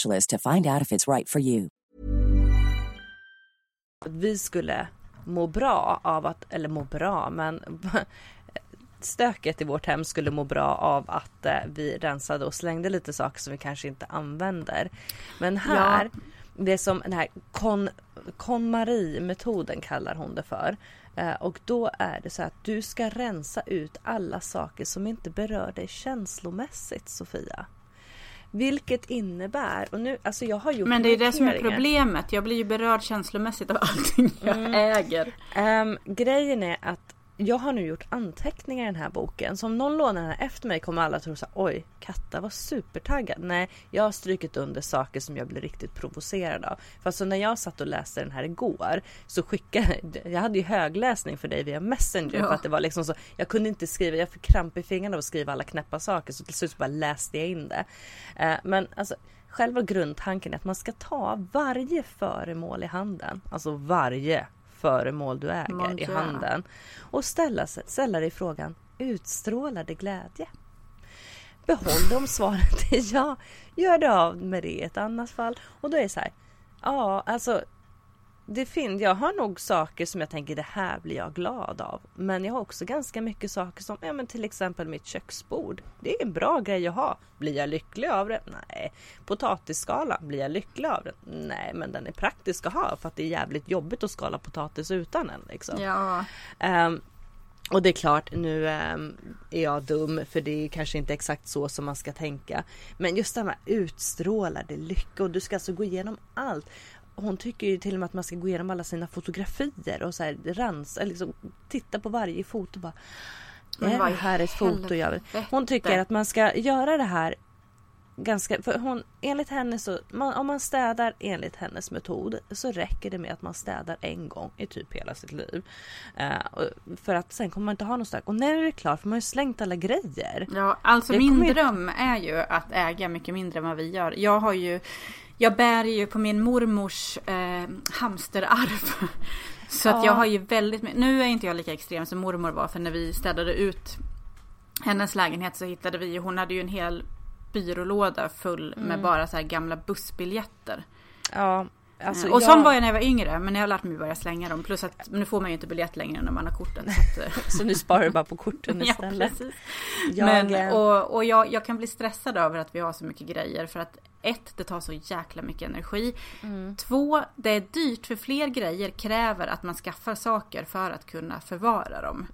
specialist to find out if it's right for you. Vi skulle må bra av att, eller må bra, men stöket i vårt hem skulle må bra av att eh, vi rensade och slängde lite saker som vi kanske inte använder. Men här, ja. det som den här kon, KonMari-metoden kallar hon det för. Eh, och då är det så att du ska rensa ut alla saker som inte berör dig känslomässigt Sofia. Vilket innebär, och nu, alltså jag har gjort Men det är det som är problemet. Jag blir ju berörd känslomässigt av allting jag mm. äger. Um, grejen är att jag har nu gjort anteckningar i den här boken. Så om någon lånar den här efter mig kommer alla tro så oj, Katta var supertaggad. Nej, jag har strykit under saker som jag blir riktigt provocerad av. För alltså när jag satt och läste den här igår så skickade jag hade ju högläsning för dig via Messenger ja. för att det var liksom så. Jag kunde inte skriva, jag fick kramp i fingrarna av att skriva alla knäppa saker så till slut bara läste jag in det. Eh, men alltså själva grundtanken är att man ska ta varje föremål i handen, alltså varje föremål du äger Mon i handen och ställa, ställa dig frågan utstrålar det glädje? Behåll det om svaret är ja. Gör det av med det i ett annat fall. Och då är det så här. Ja, alltså det finns, jag har nog saker som jag tänker det här blir jag glad av. Men jag har också ganska mycket saker som, ja men till exempel mitt köksbord. Det är en bra grej att ha. Blir jag lycklig av det? Nej. Potatisskalan, blir jag lycklig av den? Nej, men den är praktisk att ha för att det är jävligt jobbigt att skala potatis utan den. Liksom. Ja. Um, och det är klart, nu ähm, är jag dum för det är kanske inte exakt så som man ska tänka. Men just det här utstrålade lycka och du ska alltså gå igenom allt. Hon tycker ju till och med att man ska gå igenom alla sina fotografier och så här rensa, liksom titta på varje foto bara. Men Är vad det här ett foto jag vill? Hon tycker att man ska göra det här ganska, för hon, enligt henne så, man, om man städar enligt hennes metod så räcker det med att man städar en gång i typ hela sitt liv. Och- för att sen kommer man inte ha något stök. Och när är det klart? För man har ju slängt alla grejer. Ja, alltså Jag min kommer ju- dröm är ju att äga mycket mindre än vad vi gör. Jag har ju, jag bär ju på min mormors eh, hamsterarv. Så att Ja. jag har ju väldigt mycket, nu är inte jag lika extrem som mormor var för när vi städade ut hennes lägenhet så hittade vi, hon hade ju en hel byrålåda full Mm. med bara så här gamla bussbiljetter. Ja, alltså och jag- sån var jag när jag var yngre men jag har lärt mig börja slänga dem. Plus att nu får man ju inte biljett längre när man har kortet. Så att, eh, Så nu sparar du bara på korten ja, istället. precis. Jag, Men, och och jag, jag kan bli stressad över att vi har så mycket grejer för att ett, det tar så jäkla mycket energi. Mm. Två, det är dyrt för fler grejer kräver att man skaffar saker för att kunna förvara dem.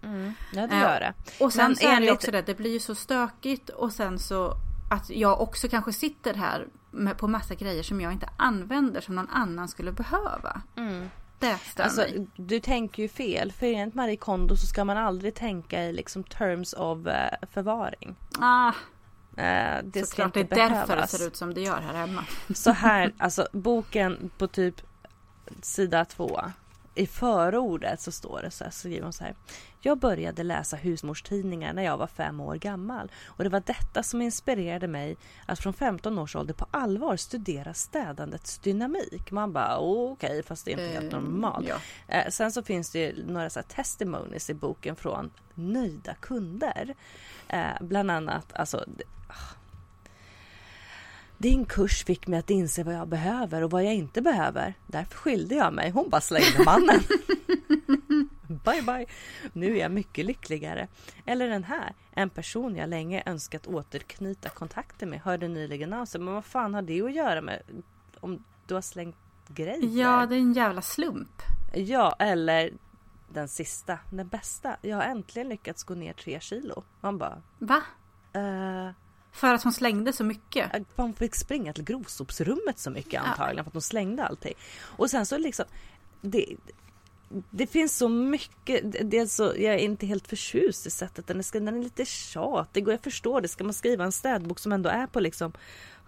ja, det eh, gör det. Och sen Men så är det enligt- också det, det blir ju så stökigt och sen så att jag också kanske sitter här på massa grejer som jag inte använder som någon annan skulle behöva. Det stör Alltså, mig. du tänker ju fel. För enligt Marie Kondo så ska man aldrig tänka i liksom terms of eh, förvaring. Ah, Eh, det ska såklart det inte är därför det behövas. ser ut som det gör här hemma. Så här, alltså boken på typ sida två. I förordet så står det så här, så skriver hon så här. Jag började läsa husmorstidningar när jag var fem år gammal och det var detta som inspirerade mig att från 15 års ålder på allvar studera städandets dynamik. Man bara okej, fast det är inte helt Eh, normalt. ja. Eh, sen så finns det ju några så här testimonies i boken från nöjda kunder. Eh, bland annat, alltså ah. Din kurs fick mig att inse vad jag behöver och vad jag inte behöver. Därför skilde jag mig. Hon bara slängde mannen. bye bye. Nu är jag mycket lyckligare. Eller den här. En person jag länge önskat återknyta kontakter med hörde nyligen av sig. Men vad fan har det att göra med om du har slängt grejer? ja, det är en jävla slump. Ja, eller den sista, den bästa. Jag har äntligen lyckats gå ner tre kilo. Man bara, Va? eh, För att hon slängde så mycket? man fick springa till grovsopsrummet så mycket antagligen för att de slängde allting. Och sen så liksom, det, det finns så mycket, är så, jag är inte helt förtjust i sättet den är, skriven. den är lite tjatig och jag förstår det. Ska man skriva en städbok som ändå är på liksom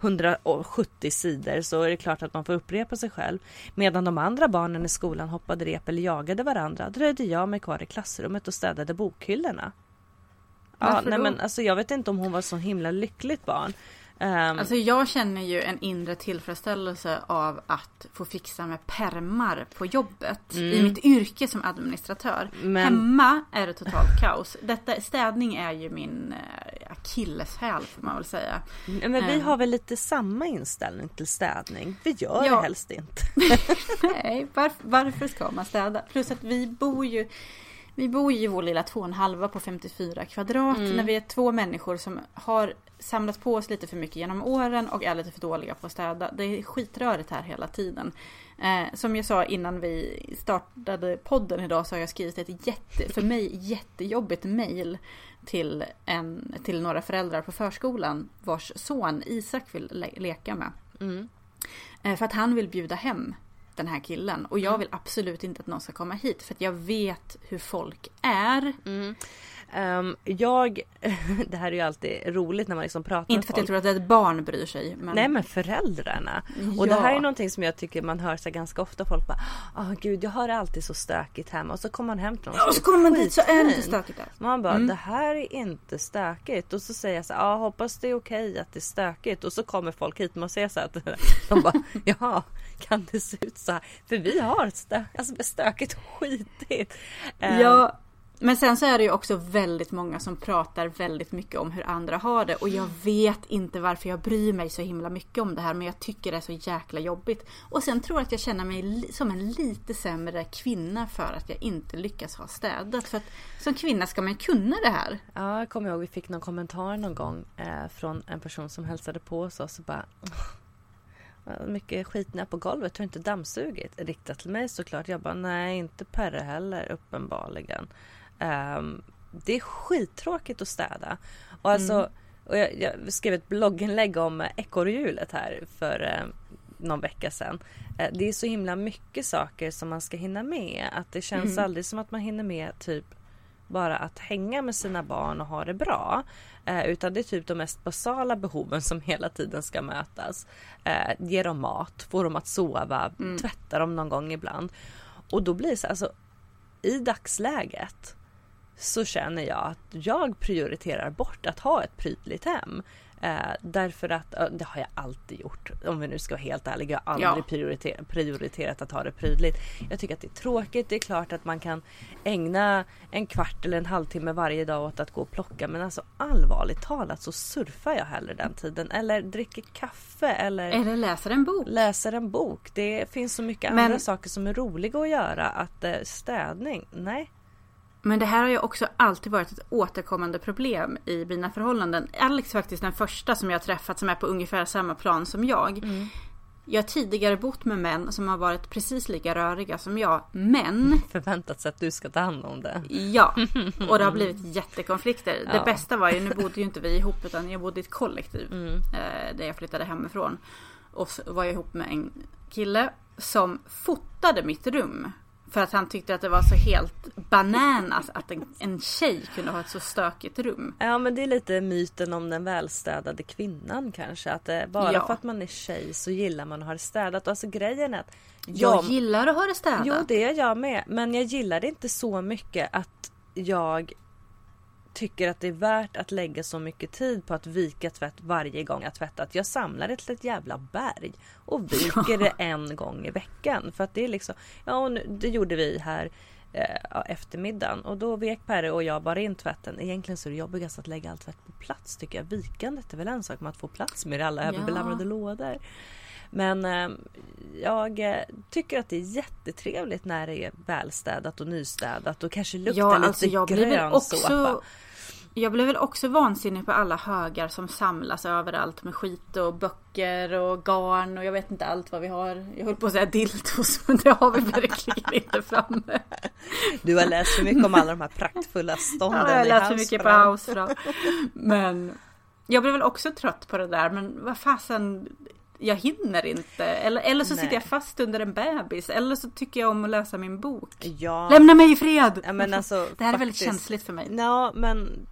170 sidor så är det klart att man får upprepa sig själv. Medan de andra barnen i skolan hoppade rep eller jagade varandra dröjde jag mig kvar i klassrummet och städade bokhyllorna. Ja, nej då? men alltså jag vet inte om hon var så himla lyckligt barn. Ehm, Alltså jag känner ju en inre tillfredsställelse av att få fixa med permar på jobbet. I mitt yrke som administratör. Mm. Men- Hemma är det totalt kaos. Detta, städning är ju min eh, akilleshäl får man väl säga. Men vi Mm. har väl lite samma inställning till städning. Vi gör Ja. det helst inte. Nej, varför, varför ska man städa? Plus att vi bor ju vi bor ju i vår lilla två och en halva på 54 kvadrat. När vi är två människor som har samlat på oss lite för mycket genom åren och är lite för dåliga på att städa. Det är skitrörigt här hela tiden. Eh, som jag sa innan vi startade podden idag så har jag skrivit ett jätte, för mig jättejobbigt mail till, en, till några föräldrar på förskolan vars son Isak vill le- leka med. Eh, För att han vill bjuda hem den här killen. Och jag vill absolut inte att någon ska komma hit. För att jag vet hur folk är. Ehm, jag, det här är ju alltid roligt när man liksom pratar Inte för att jag tror att ett barn bryr sig. Men... Nej men föräldrarna. Och det Ja. här är någonting som jag tycker man hör så ganska ofta. Folk bara, ah gud jag har det alltid så stökigt hemma. Och så kommer man hem till någon Ja, och så kommer man dit så är det inte stökigt där. Man bara, Mm. det här är inte stökigt. Och så säger jag så ja hoppas det är okej att det är stökigt. Och så kommer folk hit och man säger så att de bara, jaha, kan det se ut så här? För vi har stö alltså, stökigt och skitigt. Ehm, Ja, men sen så är det ju också väldigt många som pratar väldigt mycket om hur andra har det. Och jag vet inte varför jag bryr mig så himla mycket om det här. Men jag tycker det är så jäkla jobbigt. Och sen tror jag att jag känner mig som en lite sämre kvinna för att jag inte lyckas ha städat. För att som kvinna ska man kunna det här. Ja, jag kommer ihåg vi fick någon kommentar någon gång eh, från en person som hälsade på oss och så bara "Åh, mycket skit ner på golvet, har inte dammsugit? Riktat till mig såklart. Jag bara nej, inte Perre heller uppenbarligen. Ehm, det är skittråkigt att städa. Och alltså, och jag, jag skrev ett blogginlägg om ekorrhjulet här för eh, någon vecka sedan. Eh, det är så himla mycket saker som man ska hinna med. Att det känns Mm. aldrig som att man hinner med typ bara att hänga med sina barn och ha det bra. Eh, utan det är typ de mest basala behoven som hela tiden ska mötas. Eh, ge dem mat, få dem att sova, tvätta dem någon gång ibland. Och då blir det så alltså i dagsläget så känner jag att jag prioriterar bort att ha ett prydligt hem. Eh, därför att, det har jag alltid gjort om vi nu ska vara helt ärliga. Jag har aldrig Ja. prioriter- prioriterat att ha det prydligt. Jag tycker att det är tråkigt. Det är klart att man kan ägna en kvart eller en halvtimme varje dag åt att gå och plocka. Men alltså allvarligt talat så surfar jag hellre den tiden. Eller dricker kaffe eller Eller läser en bok. läser en bok. Det finns så mycket Men- andra saker som är roliga att göra. Att eh, städning, nej. Men det här har ju också alltid varit ett återkommande problem i mina förhållanden. Alex är faktiskt den första som jag har träffat som är på ungefär samma plan som jag. Jag har tidigare bott med män som har varit precis lika röriga som jag. Men, Förväntat sig att du ska ta hand om det. ja. Och det har blivit jättekonflikter. Det Ja. bästa var ju, nu bodde ju inte vi ihop utan jag bodde i ett kollektiv. Mm. Eh, där jag flyttade hemifrån. Och så var jag ihop med en kille som fotade mitt rum. För att han tyckte att det var så helt bananas att en, en tjej kunde ha ett så stökigt rum. Ja men det är lite myten om den välstädade kvinnan kanske. Att eh, bara Ja. för att man är tjej så gillar man att ha det städat. Och alltså grejen är att Jag jag, gillar att ha det städat. Jo det gör jag med. Men jag gillar det inte så mycket att jag tycker att det är värt att lägga så mycket tid på att vika tvätt varje gång jag tvättat. Jag samlar ett jävla berg och viker det en gång i veckan. För att det är liksom, ja och nu, det gjorde vi här eh, ja, eftermiddagen och då vek Perre och jag bara in tvätten. Egentligen så är det jobbigast att lägga all tvätt på plats tycker jag. Vikandet är väl en sak med att få plats med det alla Ja. överbelamrade lådor. Men eh, jag eh, tycker att det är jättetrevligt när det är välstädat och nystädat och kanske luktar ja, lite alltså jag blir väl grön också... såpa. Jag blev väl också vansinnig på alla högar som samlas överallt med skit och böcker och garn och jag vet inte allt vad vi har. Jag höll på att säga dildos men det har vi verkligen inte framme. Du har läst för mycket om alla de här praktfulla stånden Ja, jag har läst för mycket på. Hausfrau. Men jag blev väl också trött på det där. Men vad fasen. Jag hinner inte. Eller, eller så Nej. sitter jag fast under en bebis. Eller så tycker jag om att läsa min bok. Ja, Lämna mig i fred! ja men alltså det här är väldigt faktiskt- känsligt för mig. Ja men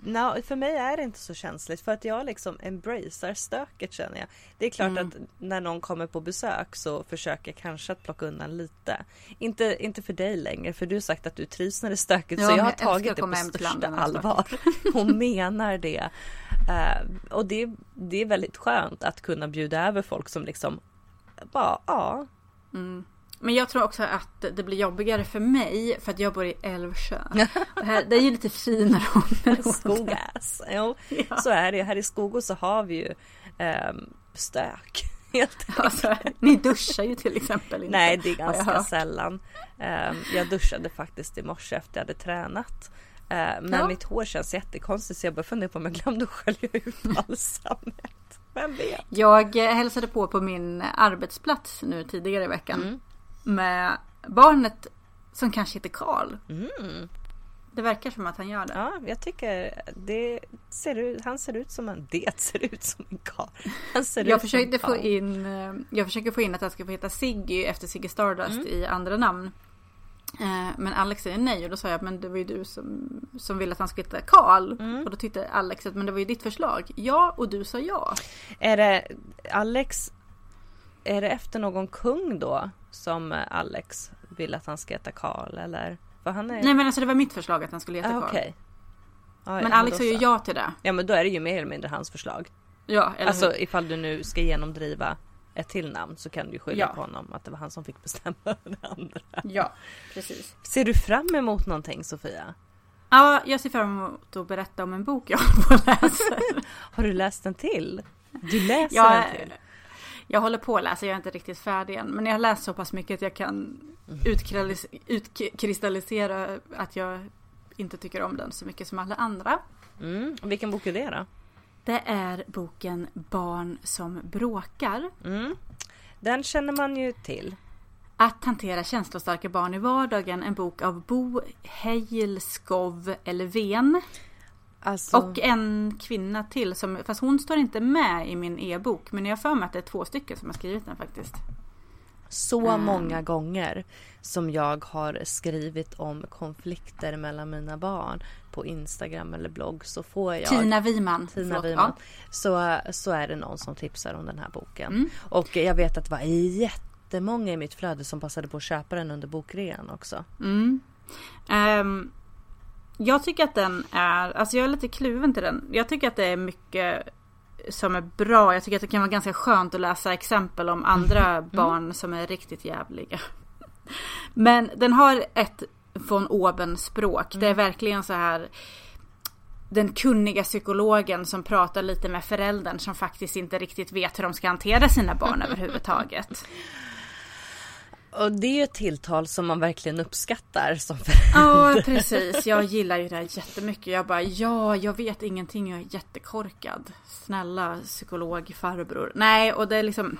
Nå, för mig är det inte så känsligt för att jag liksom embracear stöket känner jag. Det är klart Mm. att när någon kommer på besök så försöker jag kanske att plocka undan lite. Inte, inte för dig längre för du har sagt att du trivs när det är stökigt Ja, så jag har jag tagit det på största allvar. Och menar det. Eh, och det, det är väldigt skönt att kunna bjuda över folk som liksom bara ja. Men jag tror också att det blir jobbigare för mig för att jag bor i Älvsjö. Det, här, det är ju lite finare område. Skogas. Jo, Ja. så är det. Här i Skogås så har vi ju ehm, stök. Alltså, ni duschar ju till exempel inte. Nej, det är ganska sällan. Ehm, jag duschade faktiskt i morse efter jag hade tränat. Ehm, men Ja. mitt hår känns jättekonstigt så jag börjar fundera på om jag glömde att skölja ut balsamet. Vem vet? Jag eh, hälsade på på min arbetsplats nu tidigare i veckan. Mm. Med barnet som kanske heter Karl. Mm. Det verkar som att han gör det. Ja, jag tycker det ser ut, han ser ut som en, det ser ut som en karl. Han ser Jag ut försökte som få karl. in, eh, jag försöker få in att han ska få heta Siggy efter Ziggy Stardust Mm. i andra namn. Eh, Men Alex säger nej och då sa jag men det var ju du som, som ville att han skulle heta Karl. Mm. Och då tyckte Alex att men det var ju ditt förslag. Ja och du sa ja. Är det Alex, är det efter någon kung då som Alex vill att han ska heta Karl eller? För han är... Nej men alltså det var mitt förslag att han skulle heta ah, Karl. okej. Ja, ja, Men Alex då sa ju ja till det. Ja men då är det ju mer eller mindre hans förslag. Ja, eller Alltså hur? ifall du nu ska genomdriva ett till namn så kan du ju skylla Ja. på honom att det var han som fick bestämma det andra. Ja, precis. Ser du fram emot någonting Sofia? Ja, jag ser fram emot att berätta om en bok jag håller på att läsa. Har du läst den till? Du läser jag, den till? Jag håller på att läsa, jag är inte riktigt färdig än. Men jag har läst så pass mycket att jag kan utkrallis- utkristallisera att jag inte tycker om den så mycket som alla andra. Mm. Vilken bok är det då? Det är boken Barn som bråkar. Mm. Den känner man ju till. Att hantera känslostarka barn i vardagen. En bok av Bo Heilskov Elfven. Alltså, Och en kvinna till som, fast hon står inte med i min e-bok. Men jag har för mig att det är två stycken som har skrivit den faktiskt. Så mm. många gånger som jag har skrivit om konflikter mellan mina barn på Instagram eller blogg så får jag Tina Wiman, Tina Wiman ja. så, så är det någon som tipsar om den här boken. Mm. Och jag vet att det var jättemånga i mitt flöde som passade på att köpa den under bokrean också. Mm. Um, jag tycker att den är, alltså jag är lite kluven till den. Jag tycker att det är mycket som är bra. Jag tycker att det kan vara ganska skönt att läsa exempel om andra mm. barn som är riktigt jävliga. Men den har ett von oben språk. Mm. Det är mm. verkligen så här den kunniga psykologen som pratar lite med föräldern som faktiskt inte riktigt vet hur de ska hantera sina barn överhuvudtaget. Och det är ett tilltal som man verkligen uppskattar som förälder. Ja precis, jag gillar ju det här jättemycket. Jag bara ja, jag vet ingenting, jag är jättekorkad. Snälla psykolog farbror. Nej, och det är liksom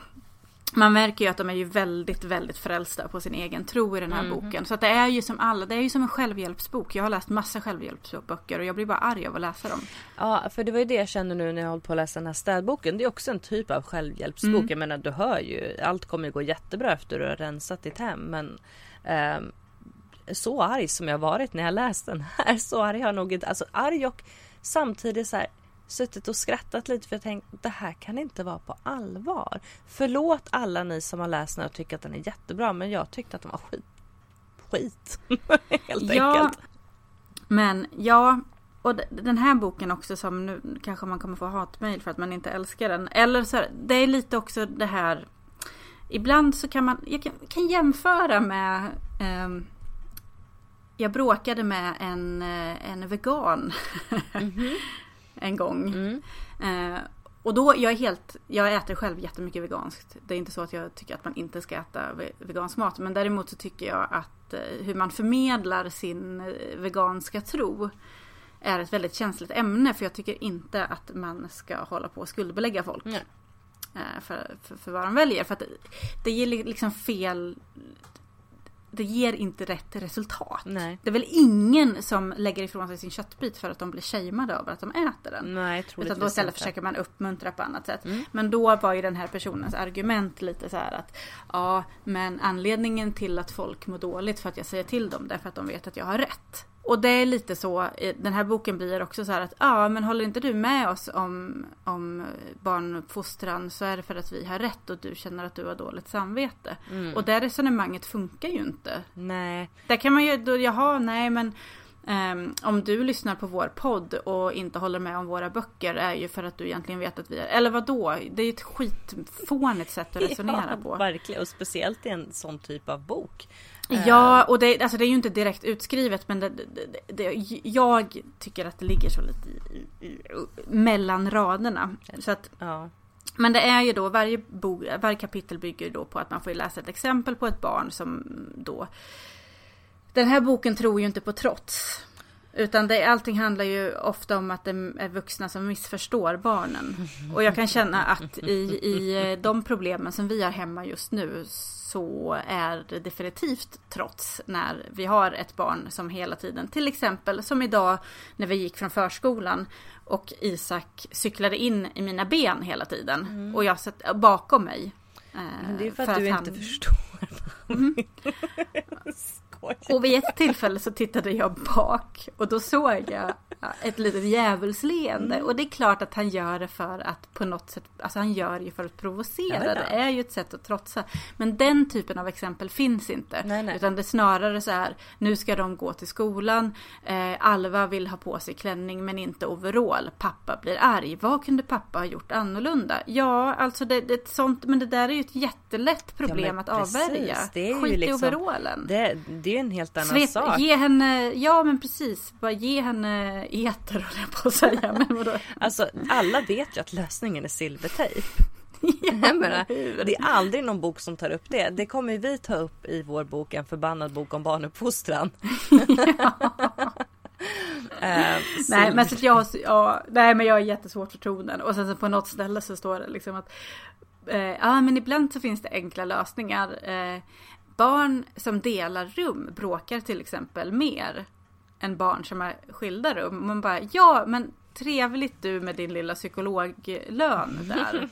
man märker ju att de är ju väldigt, väldigt frälsta på sin egen tro i den här mm. boken. Så att det är ju som alla, det är ju som en självhjälpsbok. Jag har läst massa självhjälpsböcker och jag blir bara arg av att läsa dem. Ja, för det var ju det jag kände nu när jag håller på att läsa den här städboken. Det är också en typ av självhjälpsbok. Mm. Jag menar, du hör ju, allt kommer ju gå jättebra efter du har rensat ditt hem. Men eh, så arg som jag varit när jag läst den här, så arg har jag nog inte, alltså arg och samtidigt så här suttit och skrattat lite för jag tänkt det här kan inte vara på allvar. Förlåt alla ni som har läst den och tycker att den är jättebra men jag tyckte att den var skit. Skit helt ja, enkelt. Men ja, och den här boken också som nu kanske man kommer få hatmejl för att man inte älskar den. Eller så det är lite också det här. Ibland så kan man, jag kan, kan jämföra med eh, jag bråkade med en, eh, en vegan. Mm -hmm en gång. Mm. Eh, och då, jag är helt, jag äter själv jättemycket veganskt. Det är inte så att jag tycker att man inte ska äta vegansk mat. Men däremot så tycker jag att eh, hur man förmedlar sin eh, veganska tro är ett väldigt känsligt ämne. För jag tycker inte att man ska hålla på och skuldbelägga folk. Mm. För, för, för, vad de väljer. För att det, det ger liksom fel det ger inte rätt resultat. Nej. Det är väl ingen som lägger ifrån sig sin köttbit för att de blir shameade över att de äter den. Nej, Utan då istället inte. försöker man uppmuntra på annat sätt. Mm. Men då var ju den här personens argument lite så här att ja, men anledningen till att folk mår dåligt för att jag säger till dem det är för att de vet att jag har rätt. Och det är lite så, den här boken blir också så här att ja men håller inte du med oss om, om barnuppfostran så är det för att vi har rätt och du känner att du har dåligt samvete. Mm. Och det resonemanget funkar ju inte. Nej. Där kan man ju, då, jaha nej men um, om du lyssnar på vår podd och inte håller med om våra böcker är ju för att du egentligen vet att vi är, eller vad då? Det är ju ett skitfånigt sätt att resonera ja, på. Verkligen, och speciellt i en sån typ av bok. Ja, och det, alltså det är ju inte direkt utskrivet men det, det, det, jag tycker att det ligger så lite i, i, i, mellan raderna. Så att, ja. Men det är ju då, varje, bo, varje kapitel bygger ju då på att man får läsa ett exempel på ett barn som då... Den här boken tror ju inte på trots. Utan det, allting handlar ju ofta om att det är vuxna som missförstår barnen. Och jag kan känna att i, i de problemen som vi har hemma just nu så är det definitivt trots när vi har ett barn som hela tiden, till exempel som idag när vi gick från förskolan och Isak cyklade in i mina ben hela tiden mm. och jag satt bakom mig. Men det är för att, för att du han... inte förstår. Mm. och vid ett tillfälle så tittade jag bak och då såg jag ett litet djävulsleende. Mm. Och det är klart att han gör det för att på något sätt, alltså han gör det ju för att provocera. Det är ju ett sätt att trotsa. Men den typen av exempel finns inte. Nej, nej. Utan det är snarare så här, nu ska de gå till skolan, eh, Alva vill ha på sig klänning men inte overall. Pappa blir arg. Vad kunde pappa ha gjort annorlunda? Ja, alltså det, det, sånt, men det där är ju ett jättelätt problem ja, att avvärja. Skit liksom, i overallen. Det, det är en helt annan Svep, sak. Ge henne, ja men precis, bara ge henne eter höll jag på att säga. Men vadå? Alltså alla vet ju att lösningen är silvertejp. Ja, menar, det är aldrig någon bok som tar upp det. Det kommer vi ta upp i vår bok En förbannad bok om barnuppfostran. uh, nej, men så jag, ja, nej men jag har jättesvårt för tonen. Och sen så på något ställe så står det liksom att uh, ja men ibland så finns det enkla lösningar. Uh, barn som delar rum bråkar till exempel mer än barn som har skilda rum. Man bara, ja men trevligt du med din lilla psykologlön där.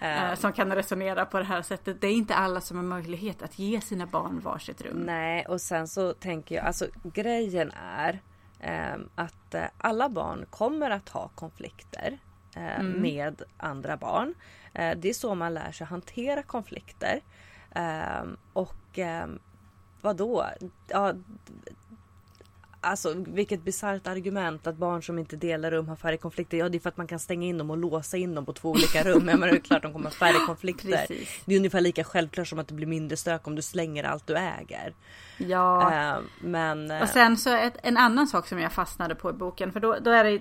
eh, som kan resonera på det här sättet. Det är inte alla som har möjlighet att ge sina barn varsitt rum. Nej, och sen så tänker jag, alltså grejen är eh, att eh, alla barn kommer att ha konflikter eh, mm. med andra barn. Eh, det är så man lär sig hantera konflikter. Eh, och eh, vadå? Ja, Alltså vilket bisarrt argument att barn som inte delar rum har färre konflikter. Ja det är för att man kan stänga in dem och låsa in dem på två olika rum. Men det är klart de kommer ha färre konflikter. Precis. Det är ungefär lika självklart som att det blir mindre stök om du slänger allt du äger. Ja. Uh, men... Och sen så ett, en annan sak som jag fastnade på i boken. För då, då är det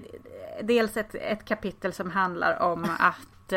dels ett, ett kapitel som handlar om att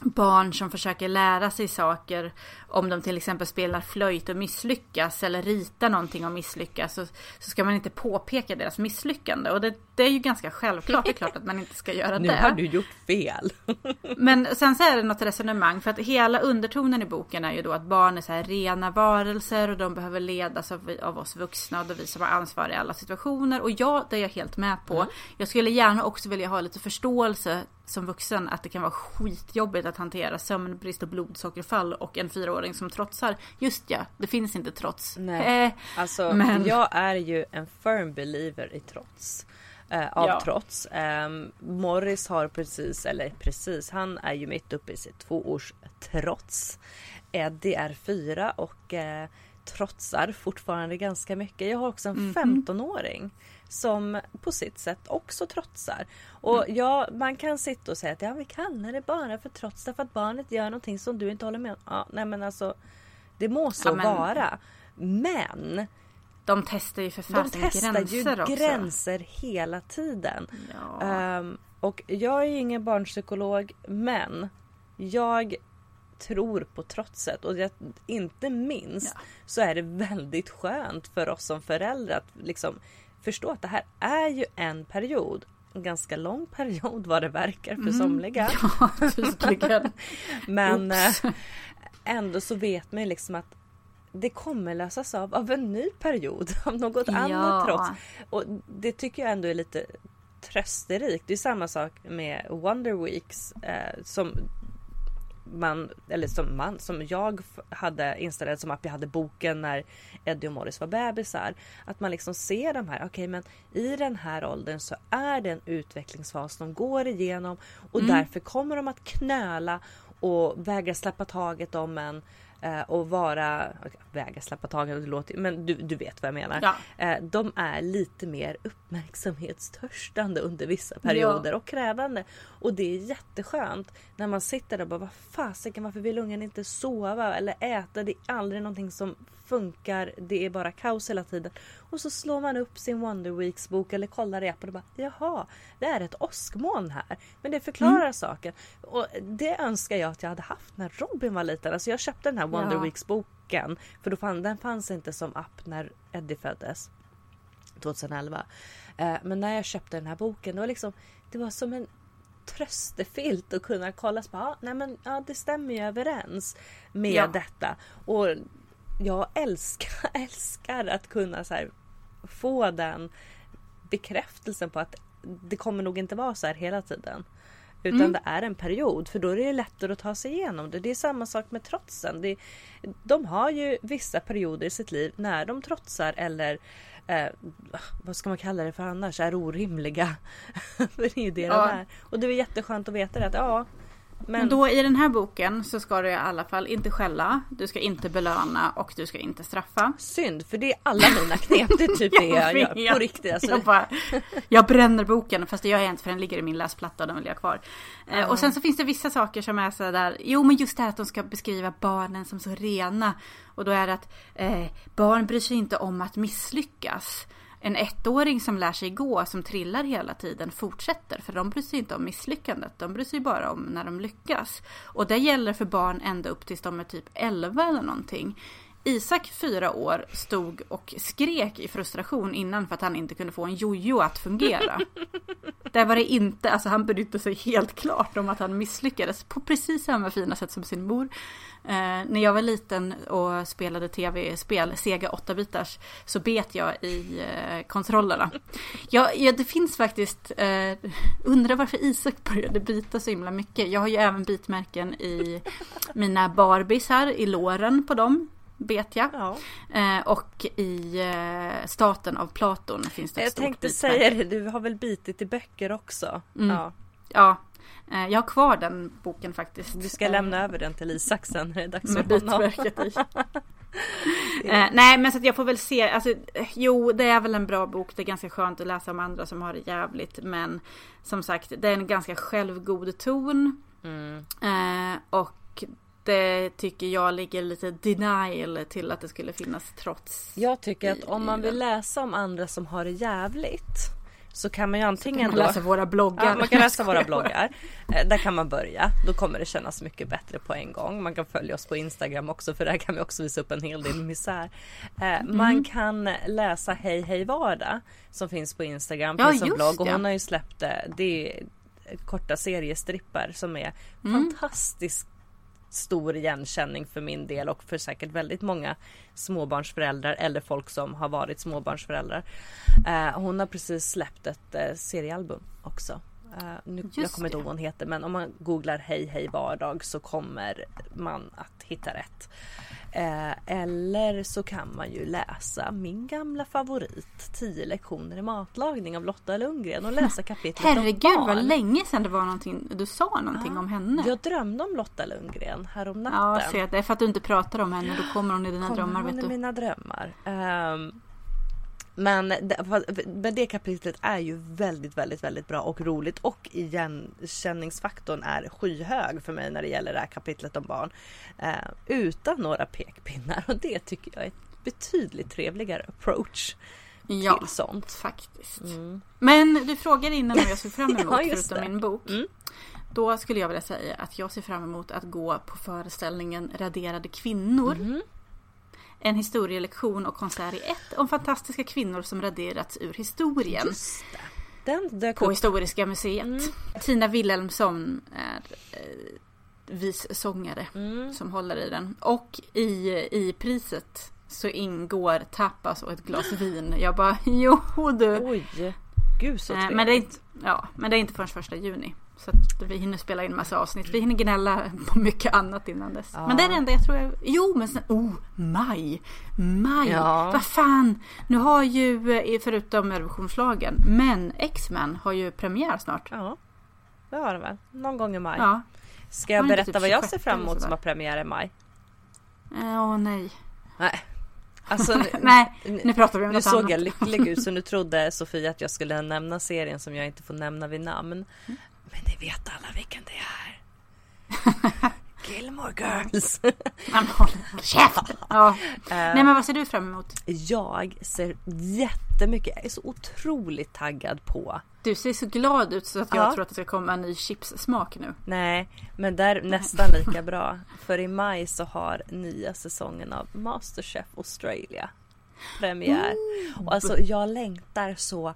barn som försöker lära sig saker om de till exempel spelar flöjt och misslyckas eller ritar någonting och misslyckas så, så ska man inte påpeka deras misslyckande och det, det är ju ganska självklart, det är klart att man inte ska göra det. Nu har du gjort fel. Men sen så är det något resonemang för att hela undertonen i boken är ju då att barn är så här rena varelser och de behöver ledas av, av oss vuxna och vi som har ansvar i alla situationer och ja, det är jag helt med på. Mm. Jag skulle gärna också vilja ha lite förståelse som vuxen att det kan vara skitjobbigt att hantera sömnbrist och blodsockerfall och en fyraåring som trotsar. Just ja, det finns inte trots. Nej. Eh, alltså, men... jag är ju en firm believer i trots. Eh, av ja. trots. Eh, Morris har precis, eller precis, han är ju mitt uppe i sitt tvåårs trots. Eddie är fyra och eh, trotsar fortfarande ganska mycket. Jag har också en mm -hmm. 15-åring som på sitt sätt också trotsar. Och mm. ja, man kan sitta och säga att ja, vi kallar det bara för trots därför att barnet gör någonting som du inte håller med om. Ja, nej men alltså, det må så ja, men... vara. Men de testar ju för fasen gränser också. De testar ju gränser hela tiden. Ja. Um, och jag är ingen barnpsykolog men jag tror på trotset och jag, inte minst ja. så är det väldigt skönt för oss som föräldrar att liksom förstå att det här är ju en period. En ganska lång period vad det verkar för mm. somliga. Ja, Men Oops. Eh, ändå så vet man ju liksom att det kommer lösas av av en ny period av något ja. annat trots. Och det tycker jag ändå är lite trösterikt. Det är samma sak med Wonder Weeks eh, som man, eller som man, som jag hade installerat som app. Jag hade boken när Eddie och Morris var bebisar. Att man liksom ser de här, okej okay, men i den här åldern så är det en utvecklingsfas de går igenom och mm. därför kommer de att knöla och vägra släppa taget om en och vara, väga släppa taget, det låter, men du, du vet vad jag menar. Ja. Eh, de är lite mer uppmärksamhetstörstande under vissa perioder ja. och krävande. Och det är jätteskönt när man sitter där och bara vad fasiken varför vill ungen inte sova eller äta? Det är aldrig någonting som funkar. Det är bara kaos hela tiden. Och så slår man upp sin Wonder Weeks bok eller kollar i appen och bara jaha, det är ett åskmoln här. Men det förklarar mm. saken. Och det önskar jag att jag hade haft när Robin var liten. Alltså jag köpte den här Wonder ja. Weeks boken för då fann, den fanns inte som app när Eddie föddes. 2011. Eh, men när jag köpte den här boken, det var liksom det var som en tröstefilt att kunna kolla så bara, nej men ja det stämmer ju överens med ja. detta. Och jag älskar, älskar att kunna så här, få den bekräftelsen på att det kommer nog inte vara så här hela tiden. Utan mm. det är en period för då är det lättare att ta sig igenom det. Det är samma sak med trotsen. Det, de har ju vissa perioder i sitt liv när de trotsar eller eh, vad ska man kalla det för annars, är orimliga. för det är ju det ja. de är. Och det är jätteskönt att veta det att ja, men... Då i den här boken så ska du i alla fall inte skälla, du ska inte belöna och du ska inte straffa. Synd, för det är alla mina knep. Det är typ det jag, jag gör på riktigt. Alltså. Jag, bara, jag bränner boken fast det gör jag inte för den ligger i min läsplatta och den vill jag ha kvar. Mm. och sen så finns det vissa saker som är så där, jo men just det här att de ska beskriva barnen som så rena. Och då är det att eh, barn bryr sig inte om att misslyckas en ettåring som lär sig gå, som trillar hela tiden, fortsätter. För de bryr sig inte om misslyckandet, de bryr sig bara om när de lyckas. Och det gäller för barn ända upp tills de är typ 11 eller någonting. Isak, fyra år, stod och skrek i frustration innan för att han inte kunde få en jojo att fungera. Där var det inte, alltså han brydde sig helt klart om att han misslyckades på precis samma fina sätt som sin mor. Eh, när jag var liten och spelade tv-spel, Sega 8-bitars, så bet jag i eh, kontrollerna. Ja, ja, det finns faktiskt, eh, undrar varför Isak började bita så himla mycket. Jag har ju även bitmärken i mina Barbies här, i låren på dem bet jag. Ja. Eh, och i eh, Staten av Platon finns det ett Jag stort tänkte säga det, du har väl bitit i böcker också? Mm. Ja. ja. Eh, jag har kvar den boken faktiskt. Du ska lämna över den till Isak sen när det är dags för honom. i. eh, nej men så att jag får väl se, alltså, jo det är väl en bra bok, det är ganska skönt att läsa om andra som har det jävligt men som sagt det är en ganska självgod ton. Mm. Eh, och det tycker jag ligger lite denial till att det skulle finnas trots. Jag tycker att om man vill läsa om andra som har det jävligt så kan man ju antingen man läsa våra bloggar. Ja, man kan läsa våra bloggar. Eh, där kan man börja. Då kommer det kännas mycket bättre på en gång. Man kan följa oss på Instagram också för där kan vi också visa upp en hel del misär. Eh, mm. Man kan läsa Hej Hej Vardag som finns på Instagram. Ja, finns en blogg och hon har ju släppt det. det är korta seriestrippar som är mm. fantastiskt stor igenkänning för min del och för säkert väldigt många småbarnsföräldrar eller folk som har varit småbarnsföräldrar. Eh, hon har precis släppt ett eh, seriealbum också. Uh, nu, jag kommer inte ihåg vad hon heter men om man googlar Hej Hej Vardag så kommer man att hitta rätt. Eh, eller så kan man ju läsa min gamla favorit 10 lektioner i matlagning av Lotta Lundgren och läsa kapitlet Herregud om barn. vad länge sedan det var någonting du sa någonting ja, om henne. Jag drömde om Lotta Lundgren härom natten. Ja, så det är för att du inte pratar om henne då kommer hon i dina kommer drömmar. Kommer hon i mina drömmar. Um, men det, men det kapitlet är ju väldigt, väldigt, väldigt bra och roligt och igenkänningsfaktorn är skyhög för mig när det gäller det här kapitlet om barn. Eh, utan några pekpinnar och det tycker jag är ett betydligt trevligare approach ja, till sånt. faktiskt. Mm. Men du frågade innan vad jag såg fram emot ja, förutom min bok. Mm. Då skulle jag vilja säga att jag ser fram emot att gå på föreställningen Raderade kvinnor. Mm. En historielektion och konsert i ett om fantastiska kvinnor som raderats ur historien. Just det. Den dök på upp. Historiska museet. Mm. Tina Wilhelmsson är eh, vissångare mm. som håller i den. Och i, i priset så ingår tapas och ett glas vin. Jag bara, jo du. Oj, gud så trevligt. Eh, men det är inte, ja, men det är inte förrän första juni. Så att vi hinner spela in massa avsnitt. Vi hinner gnälla på mycket annat innan dess. Ja. Men det är det enda jag tror jag... Jo men sen... Oh, maj! Maj! Ja. Vad fan! Nu har ju, eh, förutom Eurovisionslagen, men X-Men har ju premiär snart. Ja, det har det väl. Någon gång i maj. Ja. Ska jag berätta typ vad jag ser fram emot som har premiär i maj? Eh, åh oh, nej. Nej. Alltså, Nej, nu pratar vi om Nu såg annat. jag lycklig ut så nu trodde Sofie att jag skulle nämna serien som jag inte får nämna vid namn. Men ni vet alla vilken det är. Gilmore Girls. Men håll käften! Ja. Nej men vad ser du fram emot? Jag ser jättemycket, jag är så otroligt taggad på. Du ser så glad ut så att jag ja. tror att det ska komma en ny chipssmak nu. Nej, men där nästan lika bra. För i maj så har nya säsongen av Masterchef Australia premiär. Mm. Och alltså jag längtar så